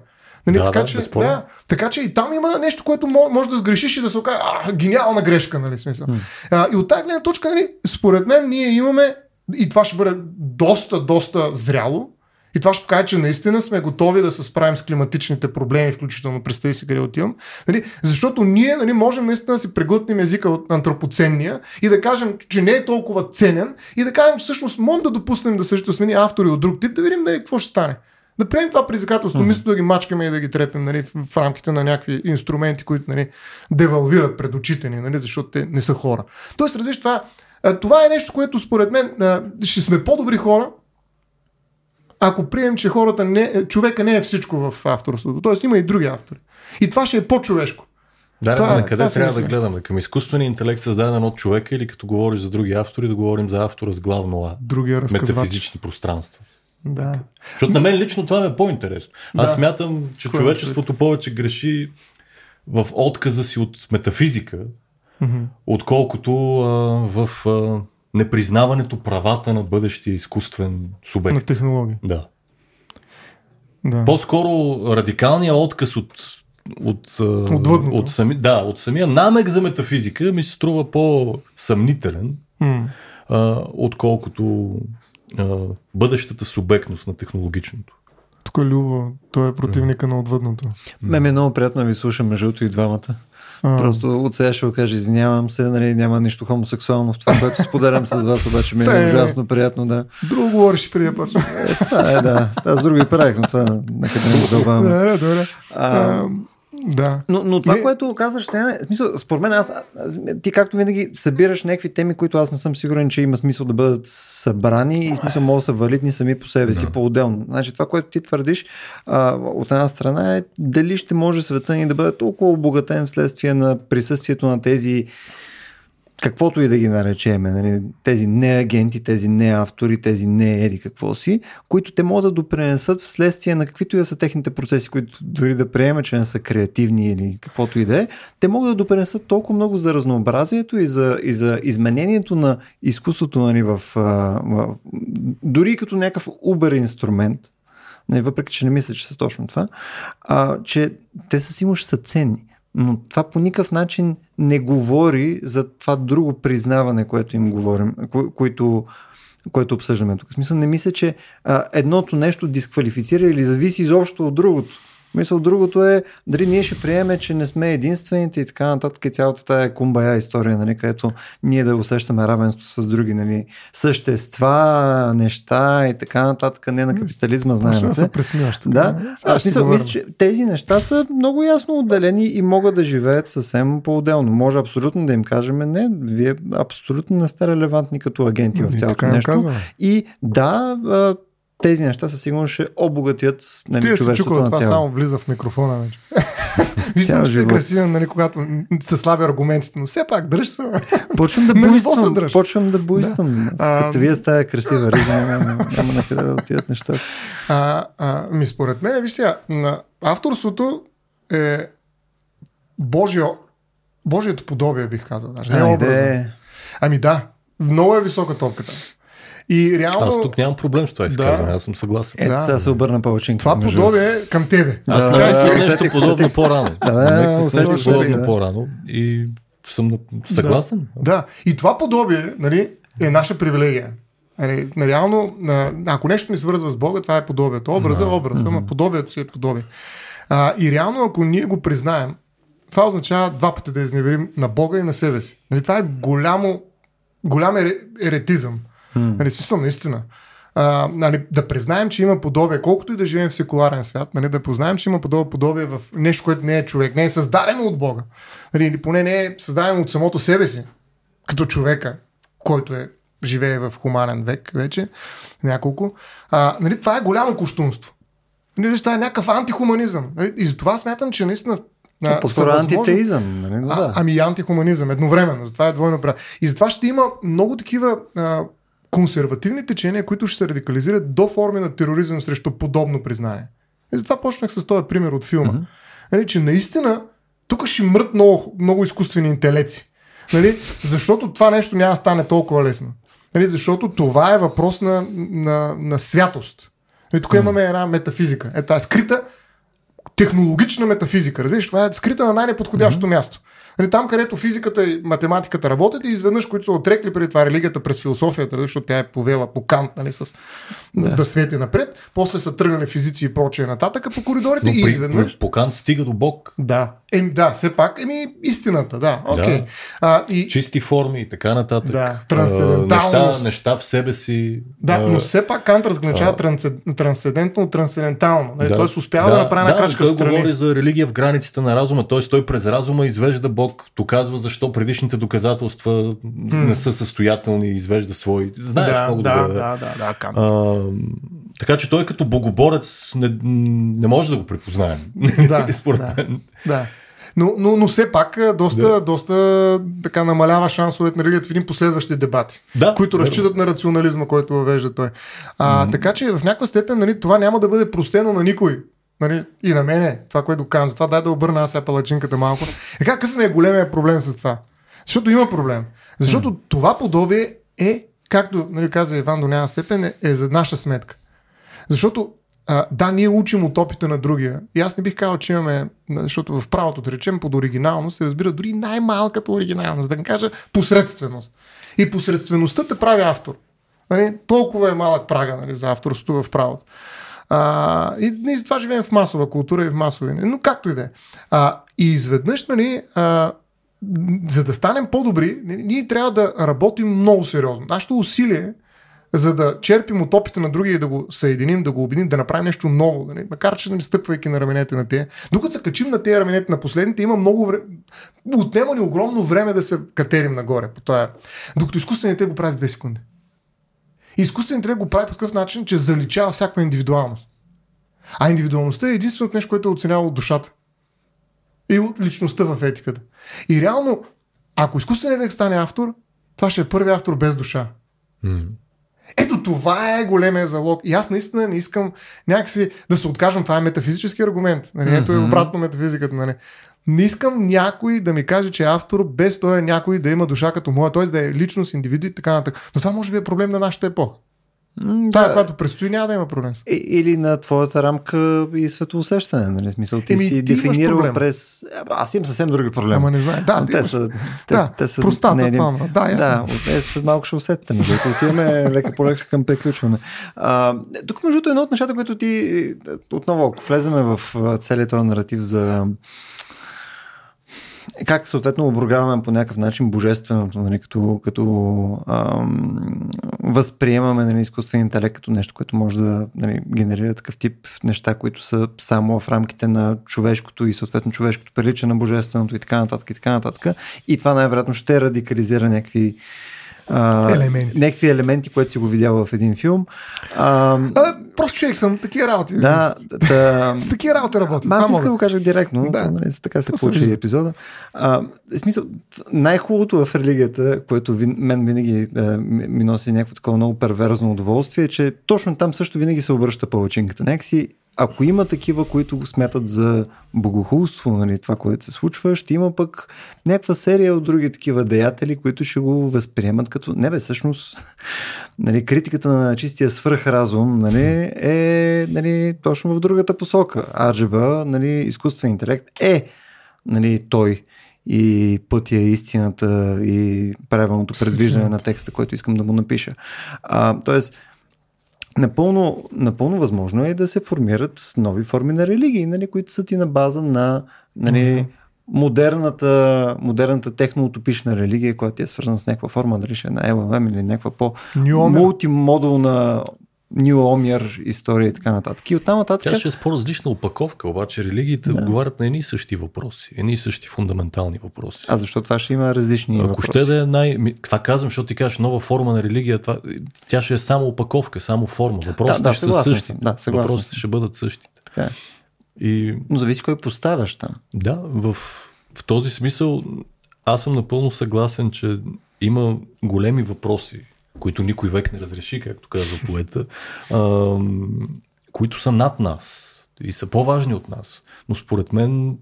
Нали,
да,
така,
да,
че,
да,
така че и там има нещо, което може да сгрешиш и да се окаже, а, гениална грешка, нали, смисъл. Hmm. А, и от тази гледна точка, нали, според мен, ние имаме, и това ще бъде доста, доста зряло, и това ще покаже, че наистина сме готови да се справим с климатичните проблеми, включително представи си къде отивам. Нали? Защото ние нали, можем наистина да си преглътнем езика от антропоценния и да кажем, че не е толкова ценен и да кажем, че всъщност можем да допуснем да също смени автори от друг тип, да видим нали, какво ще стане. Да приемем това предизвикателство, mm-hmm. да ги мачкаме и да ги трепим нали, в рамките на някакви инструменти, които нали, девалвират пред очите ни, нали, защото те не са хора. Тоест, разбираш, това, това е нещо, което според мен ще сме по-добри хора, ако прием, че хората не, човека не е всичко в авторството. Тоест има и други автори. И това ще е по-човешко.
Да, това, на къде трябва да гледаме? Към изкуствения интелект, създаден от човека или като говориш за други автори, да говорим за автора с главно А.
Другия
Метафизични пространства.
Да.
Защото на мен лично това е по-интересно. Аз да. смятам, че Кой е човечеството повече греши в отказа си от метафизика, mm-hmm. отколкото а, в а, непризнаването правата на бъдещия изкуствен субект.
На технология.
Да.
да.
По-скоро радикалният отказ от от, от, от, сами, да, от самия намек за метафизика ми се струва по-съмнителен,
mm.
а, отколкото а, бъдещата субектност на технологичното.
Тук е Любо, той е противника mm. на отвъдното.
Ме ми е много приятно да ви слушам между и двамата. А. Просто от сега ще го кажа, извинявам се, нали, няма нищо хомосексуално в това, което споделям с вас, обаче ми е ужасно приятно да.
Друго говориш преди почна.
Е, това е, да. Аз други правих, но това накъде не задълбаваме.
Да, добре. А, да.
Но, но това, не... което казваш, не, смисъл, според мен, аз, аз, ти както винаги събираш някакви теми, които аз не съм сигурен, че има смисъл да бъдат събрани и смисъл могат да са валидни сами по себе си, да. по-отделно. Значи това, което ти твърдиш а, от една страна е дали ще може света ни да бъде толкова обогатен вследствие на присъствието на тези каквото и да ги наречеме, нали, тези не агенти, тези не автори, тези не еди какво си, които те могат да допренесат вследствие на каквито и да са техните процеси, които дори да приеме, че не са креативни или каквото и да е, те могат да допренесат толкова много за разнообразието и за, и за изменението на изкуството нали, в, в, дори като някакъв убер инструмент, нали, въпреки че не мисля, че са точно това, а, че те със сигурност са ценни. Но това по никакъв начин не говори за това друго признаване, което им говорим, ко- което, обсъждаме тук. В смисъл, не мисля, че а, едното нещо дисквалифицира или зависи изобщо от другото. Мисъл, другото е дали ние ще приеме, че не сме единствените и така нататък и цялата тая кумбая история, нали, където ние да усещаме равенство с други нали, същества, неща и така нататък, не на капитализма, знаем.
Да,
да. Аз мисля, мисля, че тези неща са много ясно отделени и могат да живеят съвсем по-отделно. Може абсолютно да им кажем, не, вие абсолютно не сте релевантни като агенти в цялото нещо. И да, тези неща със сигурност ще обогатят нали,
Ти е
човечеството
чука,
на
това
цяло.
само влиза в микрофона вече. Виждам, че си красивен, нали, когато се слаби аргументите, но все пак дръж се.
Почвам да буйствам. Почвам да буйствам. Да. Като вие с тая красива риза, няма, няма на къде да отидат нещата.
А, а, ми според мен, виж сега, авторството е Божие, Божието подобие, бих казал. Даже, не е.
Айде.
Ами да, много е висока топката. И реално
Аз тук нямам проблем с това изказване, аз съм съгласен.
Ето
Да.
сега се обърна повече.
това подобие е към тебе.
Аз
Да,
да,
да,
да,
да,
нещо подобно по-рано.
Да, да, усетих,
нещо
усетих,
подобно
да.
по-рано и съм съгласен.
Да, и това подобие нали, е наша привилегия. Нали, на реално, ако нещо ни свързва с Бога, това е подобието. Образа е образ, ама подобието си е подобие. А, и реално, ако ние го признаем, това означава два пъти да изневерим на Бога и на себе си. Нали, това е голямо, голям ере, еретизъм. Нали, смисъл, наистина. А, нали, да признаем, че има подобие, колкото и да живеем в секуларен свят, нали, да познаем, че има подобие, подобие в нещо, което не е човек, не е създадено от Бога. Нали, или поне не е създадено от самото себе си, като човека, който е живее в хуманен век вече, няколко. А, нали, това е голямо куштунство. Нали, това е някакъв антихуманизъм. Нали, и затова смятам, че наистина а,
По-скоро антитеизъм. Нали? Но
а,
да.
ами и антихуманизъм, едновременно. Затова е двойно брат. И затова ще има много такива а, консервативни течения, които ще се радикализират до форми на тероризъм срещу подобно признание. И затова почнах с този пример от филма. Mm-hmm. Нали, че наистина тук ще мрът много, много изкуствени интелеци. Нали? Защото това нещо няма да стане толкова лесно. Нали? Защото това е въпрос на, на, на святост. Нали? Тук имаме една метафизика. Е тази скрита технологична метафизика. Разбираш, това е скрита на най-неподходящото mm-hmm. място. Нали, там, където физиката и математиката работят и изведнъж, които са отрекли преди това религията през философията, нали, защото тя е повела по кант, нали, с да. да свети напред, после са тръгнали физици и прочее нататък по коридорите
Но
и изведнъж...
при, по Кант стига до Бог.
Да, еми, да, все пак, еми истината, да, окей.
Да.
А, и,
Чисти форми и така нататък.
Да,
А,
трансценденталност.
Неща, неща в себе си.
да,
а,
но все пак Кант разграничава
а.
трансцен- трансцендентно от трансцендентално. Нали?
да.
Тоест успява да, да направи една
да,
крачка
той
встрани.
говори за религия в границите на разума, т.е. той през разума извежда Бог, доказва защо предишните доказателства не са състоятелни и извежда свои. Знаеш
да,
много
да,
добре.
да, да, да, Кант.
А, така че той като богоборец не, не може да го препознаем.
Да,
Според
да.
мен.
Да. Но, но, но все пак доста,
Да.
доста така намалява шансовете на религията в един последващи дебати,
Да,
които
верно.
разчитат на рационализма, който въвежда той. А, mm-hmm. Така че в някаква степен нали, това няма да бъде простено на никой. Нали, и на мене, това, което казвам. Затова дай да обърна аз сега палачинката малко. Е, какъв ми е големия проблем с това? Защото има проблем. Защото mm. това подобие е, както нали, каза Иван до няма степен, е, е за наша сметка. Защото а, да, ние учим от опита на другия. И аз не бих казал, че имаме, защото в правото, да речем, под оригиналност се разбира дори най-малката оригиналност, да не кажа посредственост. И посредствеността те прави автор. Нали? Толкова е малък прага нали, за авторството в правото. И ние затова живеем в масова култура и в масови. Но както и да е. И изведнъж, нали, а, за да станем по-добри, нали, ние трябва да работим много сериозно. Нашето усилие за да черпим от опита на другия и да го съединим, да го обединим, да направим нещо ново. Нали? Макар, че нали, стъпвайки на раменете на те. Докато се качим на тези раменете на последните, има много време. Отнема ни огромно време да се катерим нагоре. По това. Докато изкуствените го прави с 2 секунди. И изкуствените го прави по такъв начин, че заличава всяка индивидуалност. А индивидуалността е единственото нещо, което е оценява от душата. И от личността в етиката. И реално, ако изкуственият интелект стане автор, това ще е първи автор без душа.
М.
Ето това е големия залог. И аз наистина не искам някакси да се откажем. Това е метафизически аргумент. Нали? Ето е обратно метафизиката. Нали? Не искам някой да ми каже, че е автор, без той е някой да има душа като моя, т.е. да е личност, индивид и така нататък. Но това може би е проблем на нашата епоха. Тая,
да.
която предстои, няма да има проблем.
Или на твоята рамка и светоусещане. Нали? Смисъл, ти
Еми,
си
ти
дефинирал през... Аз имам съвсем други проблеми.
Ама не знае. Да,
те
имаш-
са, те,
да,
те са
простата,
не един-
това, да, ясно.
Да, те след малко ще усетите, между. Отиваме лека по лека към приключване. А, тук, между другото, едно от нещата, които ти, отново, ако влеземе в целият този наратив за как съответно обругаваме по някакъв начин божественото, нали, като, като ам, възприемаме нали, изкуствен интелект като нещо, което може да нали, генерира такъв тип неща, които са само в рамките на човешкото и съответно човешкото прилича на божественото и така нататък и така нататък. И това най-вероятно ще радикализира някакви а,
Елементи.
някакви елементи, които си го видял в един филм. А,
А, просто човек съм, такива работи.
да, да,
С такива работи работя.
Аз не искам да го кажа директно,
Да.
да. нали, така се получи епизода. А, в смисъл, най-хубавото в религията, което ви, мен винаги а, ми ми носи някакво такова много перверзно удоволствие, е, че точно там също винаги се обръща палачинката. Някакси, ако има такива, които го смятат за богохулство, нали, това, което се случва, ще има пък някаква серия от други такива деятели, които ще го възприемат като... Не бе, всъщност, нали, критиката на чистия свръхразум нали, е нали, точно в другата посока. Аджеба, нали, изкуствен интелект е нали, той и пътя, истината и правилното предвиждане на текста, който искам да му напиша. А, тоест, напълно, напълно възможно е да се формират нови форми на религии, нали, които са ти на база на нали, модерната, модерната техноутопична религия, която ти е свързана с някаква форма, дали ще е на LLM или някаква по New Омир история и така нататък. И оттам нататък...
Тя ще е с по-различна опаковка, обаче религиите
Да.
отговарят на едни и същи въпроси, едни и същи фундаментални въпроси.
А защо това ще има различни
Ако
въпроси?
ще да е най... Това казвам, защото ти кажеш нова форма на религия, това... тя ще е само опаковка, само форма. Въпросите
Да, да,
ще са същите.
съм. Да,
Въпросите ще бъдат същите.
Така е.
И
Но зависи кой поставяш там.
да, в, в този смисъл аз съм напълно съгласен, че има големи въпроси, които никой век не разреши, както казва поета, ам, които са над нас и са по-важни от нас. Но според мен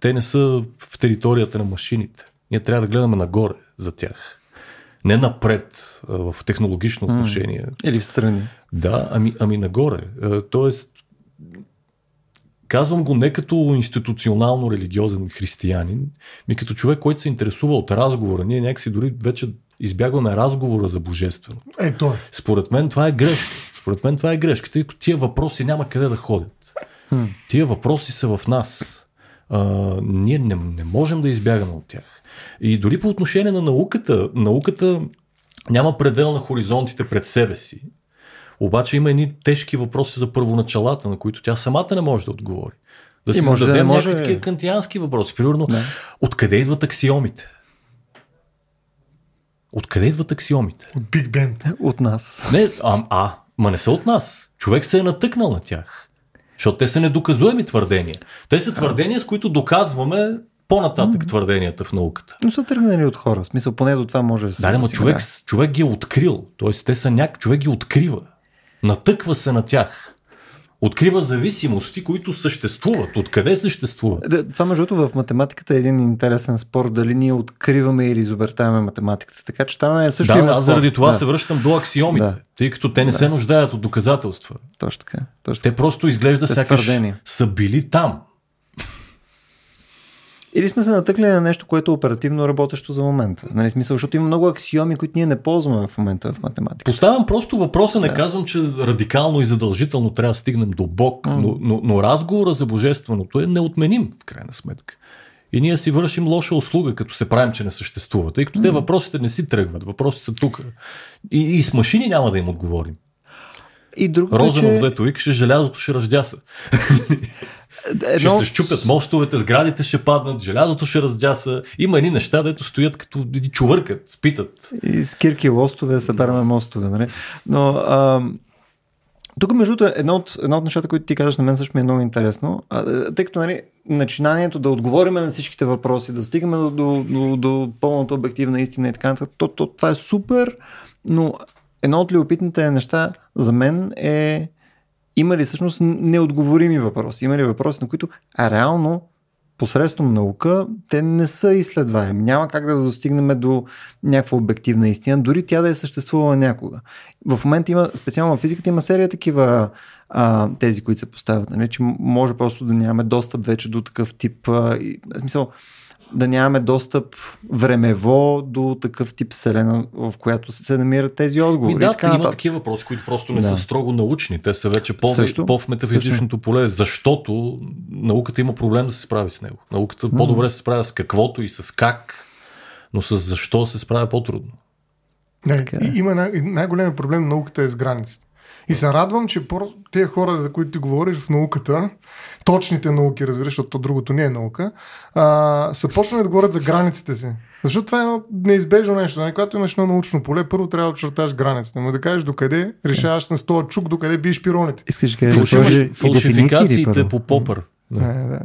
те не са в територията на машините. Ние трябва да гледаме нагоре за тях. Не напред а, в технологично отношение.
Или в страни.
Да, ами, ами нагоре. Тоест, казвам го не като институционално религиозен християнин, ми като човек, който се интересува от разговора. Ние някакси дори вече избягваме разговора за божествено.
Е, той.
Според мен това е грешка. Според мен това е грешка, тъй като тия въпроси няма къде да ходят. Тия въпроси са в нас. А, ние не, не можем да избягаме от тях. И дори по отношение на науката, науката няма предел на хоризонтите пред себе си. Обаче има едни тежки въпроси за първоначалата, на които тя самата не може да отговори. Да
И
си
може да
зададем
не може-
някакви такива кантиански въпроси. Примерно,
Да.
откъде идват аксиомите? Откъде идват аксиомите?
От Биг Бен.
От нас.
Не, а, а, ма не са от нас. Човек се е натъкнал на тях. Защото те са недоказуеми твърдения. Те са твърдения, с които доказваме по-нататък твърденията в науката.
Но са тръгнали от хора. В смисъл, поне до това може да се
Да, да, ма
съгласим,
човек, човек ги е открил. Тоест, те са няк... човек ги открива. Натъква се на тях. Открива зависимости, които съществуват. Откъде съществуват?
Да, това между другото в математиката е един интересен спор, дали ние откриваме или изобретаваме математиката. Така че там е също
Да, аз заради това
да,
се връщам до аксиомите,
Да.
тъй като те не се нуждаят от доказателства.
Точно така. Точно
Те просто изглежда сякаш са били там.
Или сме се натъкли на нещо, което е оперативно работещо за момента. Нали, смисъл, защото има много аксиоми, които ние не ползваме в момента в математика.
Поставям просто въпроса, не казвам, че радикално и задължително трябва да стигнем до Бог, но, но, но разговора за божественото е неотменим, в крайна сметка. И ние си вършим лоша услуга, като се правим, че не съществува, тъй като те въпросите не си тръгват, въпросите са тук. И, и с машини няма да им отговорим.
И
Розанов,
е, че
дето викаше, желязото ще ръждяса. Ще
едно,
се щупят мостовете, сградите ще паднат, желязото ще раздяса. Има едни неща, дето стоят като чувъркат, спитат.
и с кирки лостове събираме мостове. Нали? Но а, тук, между другото, едно от, едно от нещата, които ти казваш на мен също ми е много интересно, а, тъй като нали, начинанието да отговорим на всичките въпроси, да стигаме до, до, до, до пълната обективна истина и така нататък, то, то, това е супер, но едно от любопитните неща за мен е има ли всъщност неотговорими въпроси? Има ли въпроси, на които а реално посредством наука те не са изследваеми. Няма как да достигнем до някаква обективна истина, дори тя да е съществувала някога. В момента има, специално в физиката, има серия такива а, тези, които се поставят, нали, че може просто да нямаме достъп вече до такъв тип, а, и, в смисъл, да нямаме достъп времево до такъв тип вселена, в която се намират тези отговори.
Ми,
и
да,
така
има такива въпроси, които просто не
Да.
са строго научни. Те са вече по,
Също.
по в метафизичното поле, защото науката има проблем да се справи с него. Науката по-добре се справя с каквото и с как, но с защо се справя по-трудно.
Не,
Така е.
и, има най- най-големият проблем на науката е с границите. И се радвам, че тези хора, за които ти говориш в науката, точните науки, разбираш, защото то другото не е наука, а, са почнали да говорят за границите си. Защото това е едно неизбежно нещо. Не? Нали? Когато имаш едно научно поле, първо трябва да очерташ границите. Но да кажеш докъде, решаваш на стоя чук, докъде биеш пироните.
Искаш да кажеш
фалшификациите по попър.
Да. Не, да.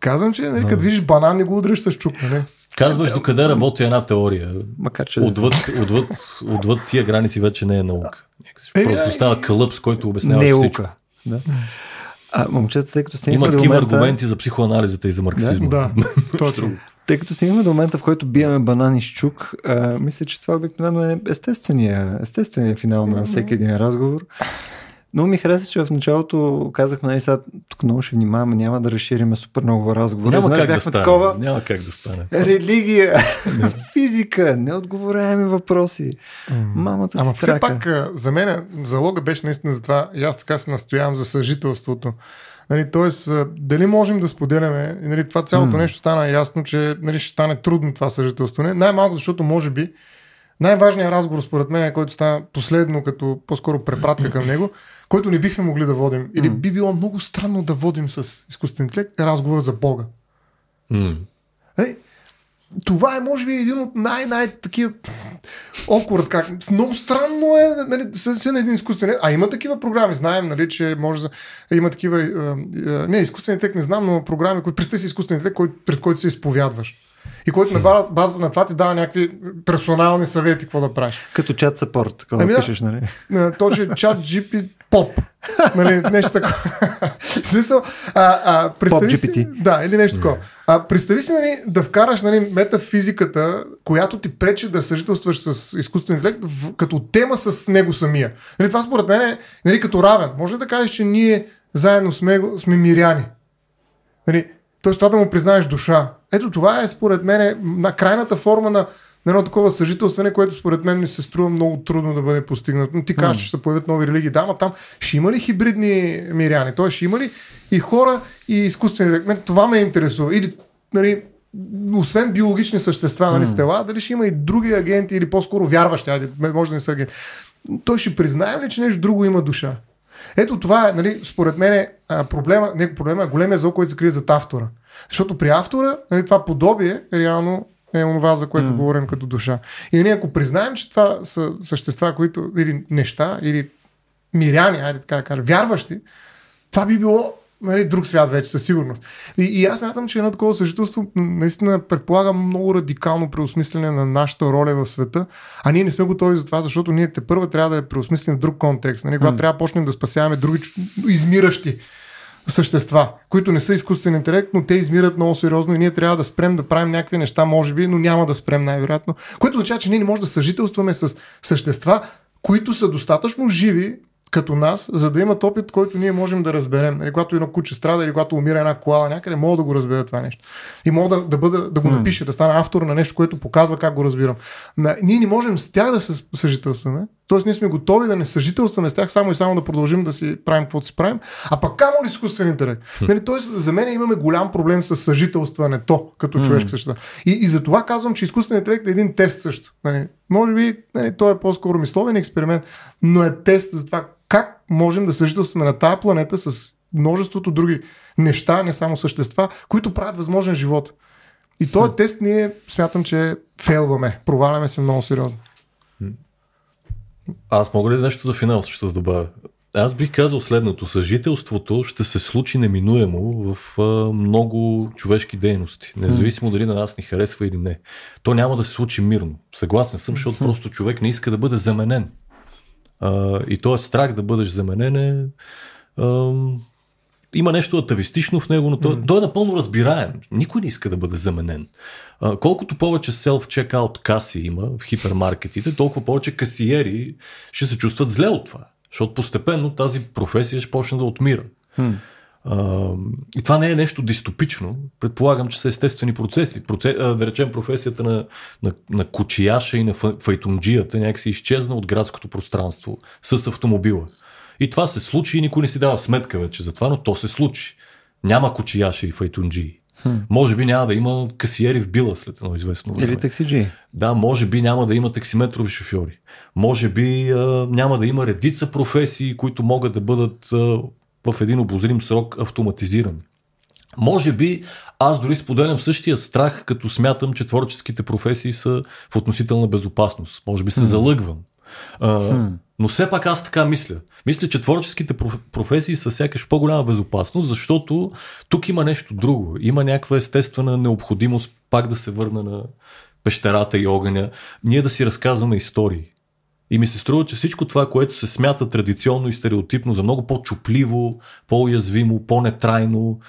Казвам, че нали, като видиш банан, не го удриш с чук. Нали?
Казваш до къде работи една теория.
Макар, че...
Отвъд, отвъд, отвъд тия граници вече не е наука. Е, Просто става кълъп, с който обяснява
не
всичко.
Да. А, момчета, тъй като
Има такива момента... аргументи за психоанализата и за марксизма.
Да, да точно.
Тъй като стигнахме до момента, в който биеме банани с чук, а, мисля, че това обикновено е естествения, естествения финал на всеки един разговор. Но ми хареса, че в началото казахме, нали, сега тук много ще внимаваме, няма да разшириме супер много разговори.
Няма Знаеш, как да стане. Такова, няма как да стане.
Религия, физика, неотговоряеми въпроси. Мамата
Ама
все
пак за мен залога беше наистина за това и аз така се настоявам за съжителството. Нали, тоест, дали можем да споделяме, нали, това цялото mm. нещо стана ясно, че нали, ще стане трудно това съжителство. Не? Най-малко, защото може би най-важният разговор, според мен, който стана последно, като по-скоро препратка към него, който не бихме могли да водим, или би било много странно да водим с изкуствен интелект, е разговора за Бога.
Mm.
Е, това е, може би, един от най-най-такива окорът. Как... Много странно е, нали, се на един изкуствен А има такива програми, знаем, нали, че може да... Има такива... Не, изкуствен интелект не знам, но програми, които представи си изкуствен интелект, пред който се изповядваш и който на базата на това ти дава някакви персонални съвети какво да правиш.
Като чат сапорт, такова ами, да пишеш, нали?
Точно е чат GP поп. нали, нещо такова. смисъл, а, а, представи си, да, или нещо такова. А, представи си нали, да вкараш нали, метафизиката, която ти пречи да съжителстваш с изкуствен интелект в, като тема с него самия. Нали, това според мен е нали, като равен. Може да кажеш, че ние заедно сме, сме миряни. Нали, Тоест това да му признаеш душа. Ето това е според мен на крайната форма на, на едно такова съжителстване, което според мен ми се струва много трудно да бъде постигнато. Но ти казваш, че ще се появят нови религии. Да, но там ще има ли хибридни миряни? Тоест ще има ли и хора, и изкуствени. Мен това ме интересува. Или, нали, освен биологични същества, нали, стела, дали ще има и други агенти или по-скоро вярващи, може да не са агенти. Той ще признаем ли, че нещо друго има душа? Ето това е, нали, според мен, е, проблема, не проблема, е големия зъл, който се крие зад автора. Защото при автора, нали, това подобие реално е онова, за което mm. говорим като душа. И нали, ако признаем, че това са същества, които, или неща, или миряни, айде така да кажа, вярващи, това би било нали, друг свят вече, със сигурност. И, и аз мятам, че едно такова съжителство наистина предполага много радикално преосмислене на нашата роля в света, а ние не сме готови за това, защото ние те първо трябва да я преосмислим в друг контекст. Нали, когато mm. трябва да почнем да спасяваме други измиращи същества, които не са изкуствен интелект, но те измират много сериозно и ние трябва да спрем да правим някакви неща, може би, но няма да спрем най-вероятно. Което означава, че ние не можем да съжителстваме с същества, които са достатъчно живи, като нас, за да имат опит, който ние можем да разберем. Нали, когато едно куче страда или когато умира една коала някъде, мога да го разбера това нещо. И мога да, да, бъда, да го напиша, да стана автор на нещо, което показва как го разбирам. На, ние не можем с тях да се съжителстваме. Тоест, ние сме готови да не съжителстваме с тях, само и само да продължим да си правим каквото си правим. А пък камо ли изкуствен интелект? Нали, тоест, за мен имаме голям проблем с съжителстването като човешка същество. И, и за това казвам, че изкуственият интелект е един тест също. Нали, може би нали, той е по-скоро мисловен експеримент, но е тест за това как можем да съжителстваме на тази планета с множеството други неща, не само същества, които правят възможен живот. И този тест ние смятам, че фейлваме, проваляме се много сериозно.
Аз мога ли нещо за финал ще да добавя? Аз бих казал следното. Съжителството ще се случи неминуемо в а, много човешки дейности. Независимо дали на нас ни харесва или не. То няма да се случи мирно. Съгласен съм, защото просто човек не иска да бъде заменен. А, и този страх да бъдеш заменен е... А, има нещо атавистично в него, но той, mm. той е напълно разбираем. Никой не иска да бъде заменен. А, колкото повече self-checkout каси има в хипермаркетите, толкова повече касиери ще се чувстват зле от това. Защото постепенно тази професия ще почне да отмира.
Mm.
А, и това не е нещо дистопично. Предполагам, че са естествени процеси. Проце, а, да речем, професията на, на, на кучияша и на файтунджията някакси изчезна от градското пространство с автомобила. И това се случи и никой не си дава сметка вече за това, но то се случи. Няма кучияша и файтунджии. Хм. Може би няма да има касиери в била след едно известно време.
Или таксиджи.
Да, може би няма да има таксиметрови шофьори. Може би а, няма да има редица професии, които могат да бъдат а, в един обозрим срок автоматизирани. Може би аз дори споделям същия страх, като смятам, че творческите професии са в относителна безопасност. Може би се залъгвам. А, но все пак аз така мисля. Мисля, че творческите професии са сякаш по-голяма безопасност, защото тук има нещо друго. Има някаква естествена необходимост пак да се върна на пещерата и огъня, ние да си разказваме истории. И ми се струва, че всичко това, което се смята традиционно и стереотипно за много по-чупливо, по-уязвимо, по-нетрайно,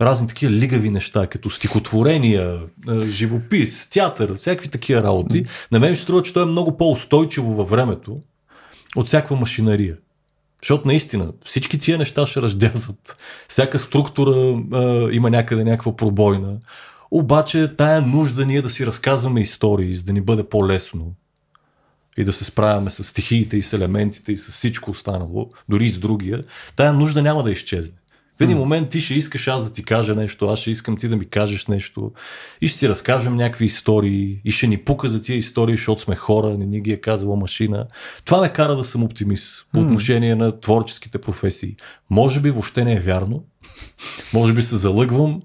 разни такива лигави неща, като стихотворения, живопис, театър, всякакви такива работи, на мен ми се струва, че то е много по-устойчиво във времето от всякаква машинария. Защото наистина всички тия неща ще раздязат. Всяка структура а, има някъде някаква пробойна. Обаче тая нужда ние да си разказваме истории, за да ни бъде по-лесно и да се справяме с стихиите и с елементите и с всичко останало, дори и с другия, тая нужда няма да изчезне. В един момент ти ще искаш аз да ти кажа нещо, аз ще искам ти да ми кажеш нещо и ще си разкажем някакви истории и ще ни пука за тия истории, защото сме хора, не ни ги е казала машина. Това ме кара да съм оптимист по отношение на творческите професии. Може би въобще не е вярно, може би се залъгвам,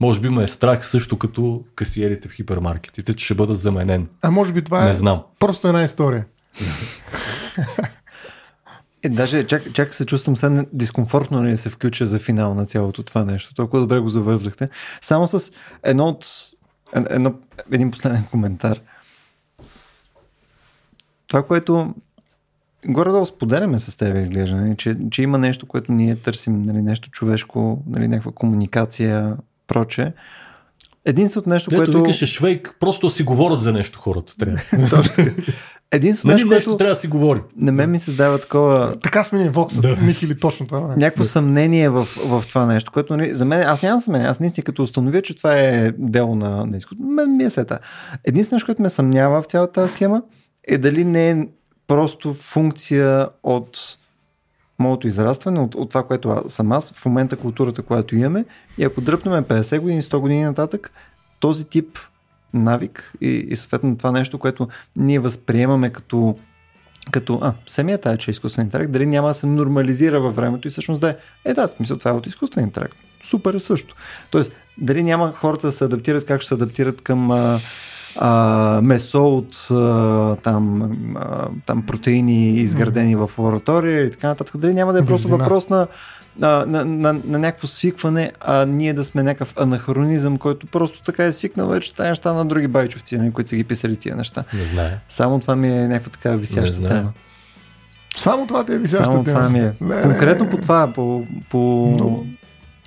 може би ме е страх също като касиерите в хипермаркетите, че ще бъда заменен.
А може би това
не
е
знам.
просто една история.
Е, даже чак, чак се чувствам сега дискомфортно да се включа за финал на цялото това нещо. Толкова добре го завързахте. Само с едно от, едно, един последен коментар. Това, което горе-долу споделяме с теб, изглежда, нали, че, че има нещо, което ние търсим, нали, нещо човешко, нали, някаква комуникация, проче. Единственото нещо,
Дето
което...
викаше Швейк, просто си говорят за нещо хората. Трябва.
Единствено
нали нещо, нещо трябва да си говори.
На мен ми създава такова...
Така сме ние Вокс, да. Михили, точно това.
Е. Някакво да. съмнение в, в това нещо, което нали, за мен, аз нямам съмнение, аз наистина като установя, че това е дело на, на изкуство, мен ми е сета. Единственото, което ме съмнява в цялата тази схема е дали не е просто функция от моето израстване, от, от това, което съм аз, в момента културата, която имаме и ако дръпнем 50 години, 100 години нататък, този тип навик и, и съответно това нещо, което ние възприемаме като като, а, самия тая, че е изкуствен интелект, дали няма да се нормализира във времето и всъщност да е, е да, мисля, това е от изкуствен интелект. Супер е също. Тоест, дали няма хората да се адаптират, как ще се адаптират към а, а, месо от а, там, а, там протеини, изградени в лаборатория и така нататък. Дали няма да е просто въпрос на на, на, на, на някакво свикване, а ние да сме някакъв анахронизъм, който просто така е свикнал вече тази неща на други байчовци, нали, които са ги писали тия неща.
Не знае.
Само това ми е някаква така висяща тема.
Само това ти е висяща
Само тема. това ми е. Не, Конкретно не, по това, по... по...
Много,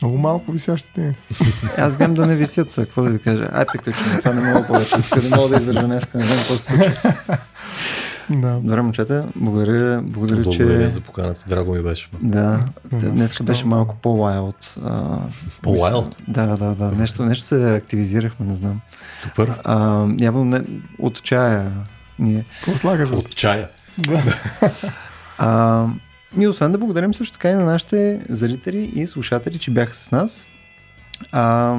много малко висящи теми.
Аз гледам да не висят са, какво да ви кажа. Ай, приключим, това не мога повече. Не мога да издържа днес, не знам какво се случи. Да. Добре, момчета, благодаря, благодаря,
благодаря
че...
за поканата, драго ми беше.
Да, днес беше малко по-лайлд.
По-лайлд?
Да, да, да. Нещо, нещо се активизирахме, не знам.
Супер.
А, явно не, от чая ние.
Какво слагаш?
От чая.
Да. а, и освен да благодарим също така и на нашите зрители и слушатели, че бяха с нас. А,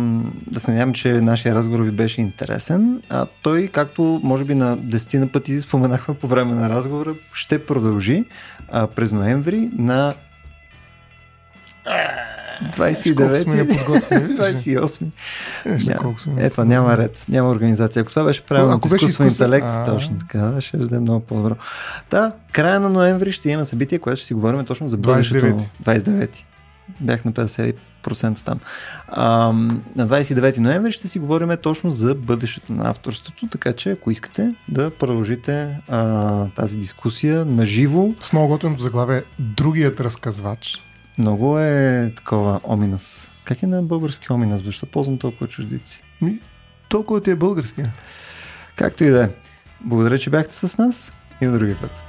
да се надявам, че нашия разговор ви беше интересен. А той, както може би на десетина пъти споменахме по време на разговора, ще продължи а, през ноември на 29 28 Ето, няма ред, няма организация. Ако това беше правилно от изкуствен интелект, точно така, ще бъде много по-добро. Да, края на ноември ще има събитие, което ще си говорим точно за бъдещето. 29. 29 бях на 50% там. А, на 29 ноември ще си говорим точно за бъдещето на авторството, така че ако искате да продължите а, тази дискусия на живо.
С много готвеното заглавие Другият разказвач.
Много е такова оминас. Как е на български оминас? Защо ползвам толкова чуждици?
Ми, толкова ти е български.
Както и да е. Благодаря, че бяхте с нас и до другия път.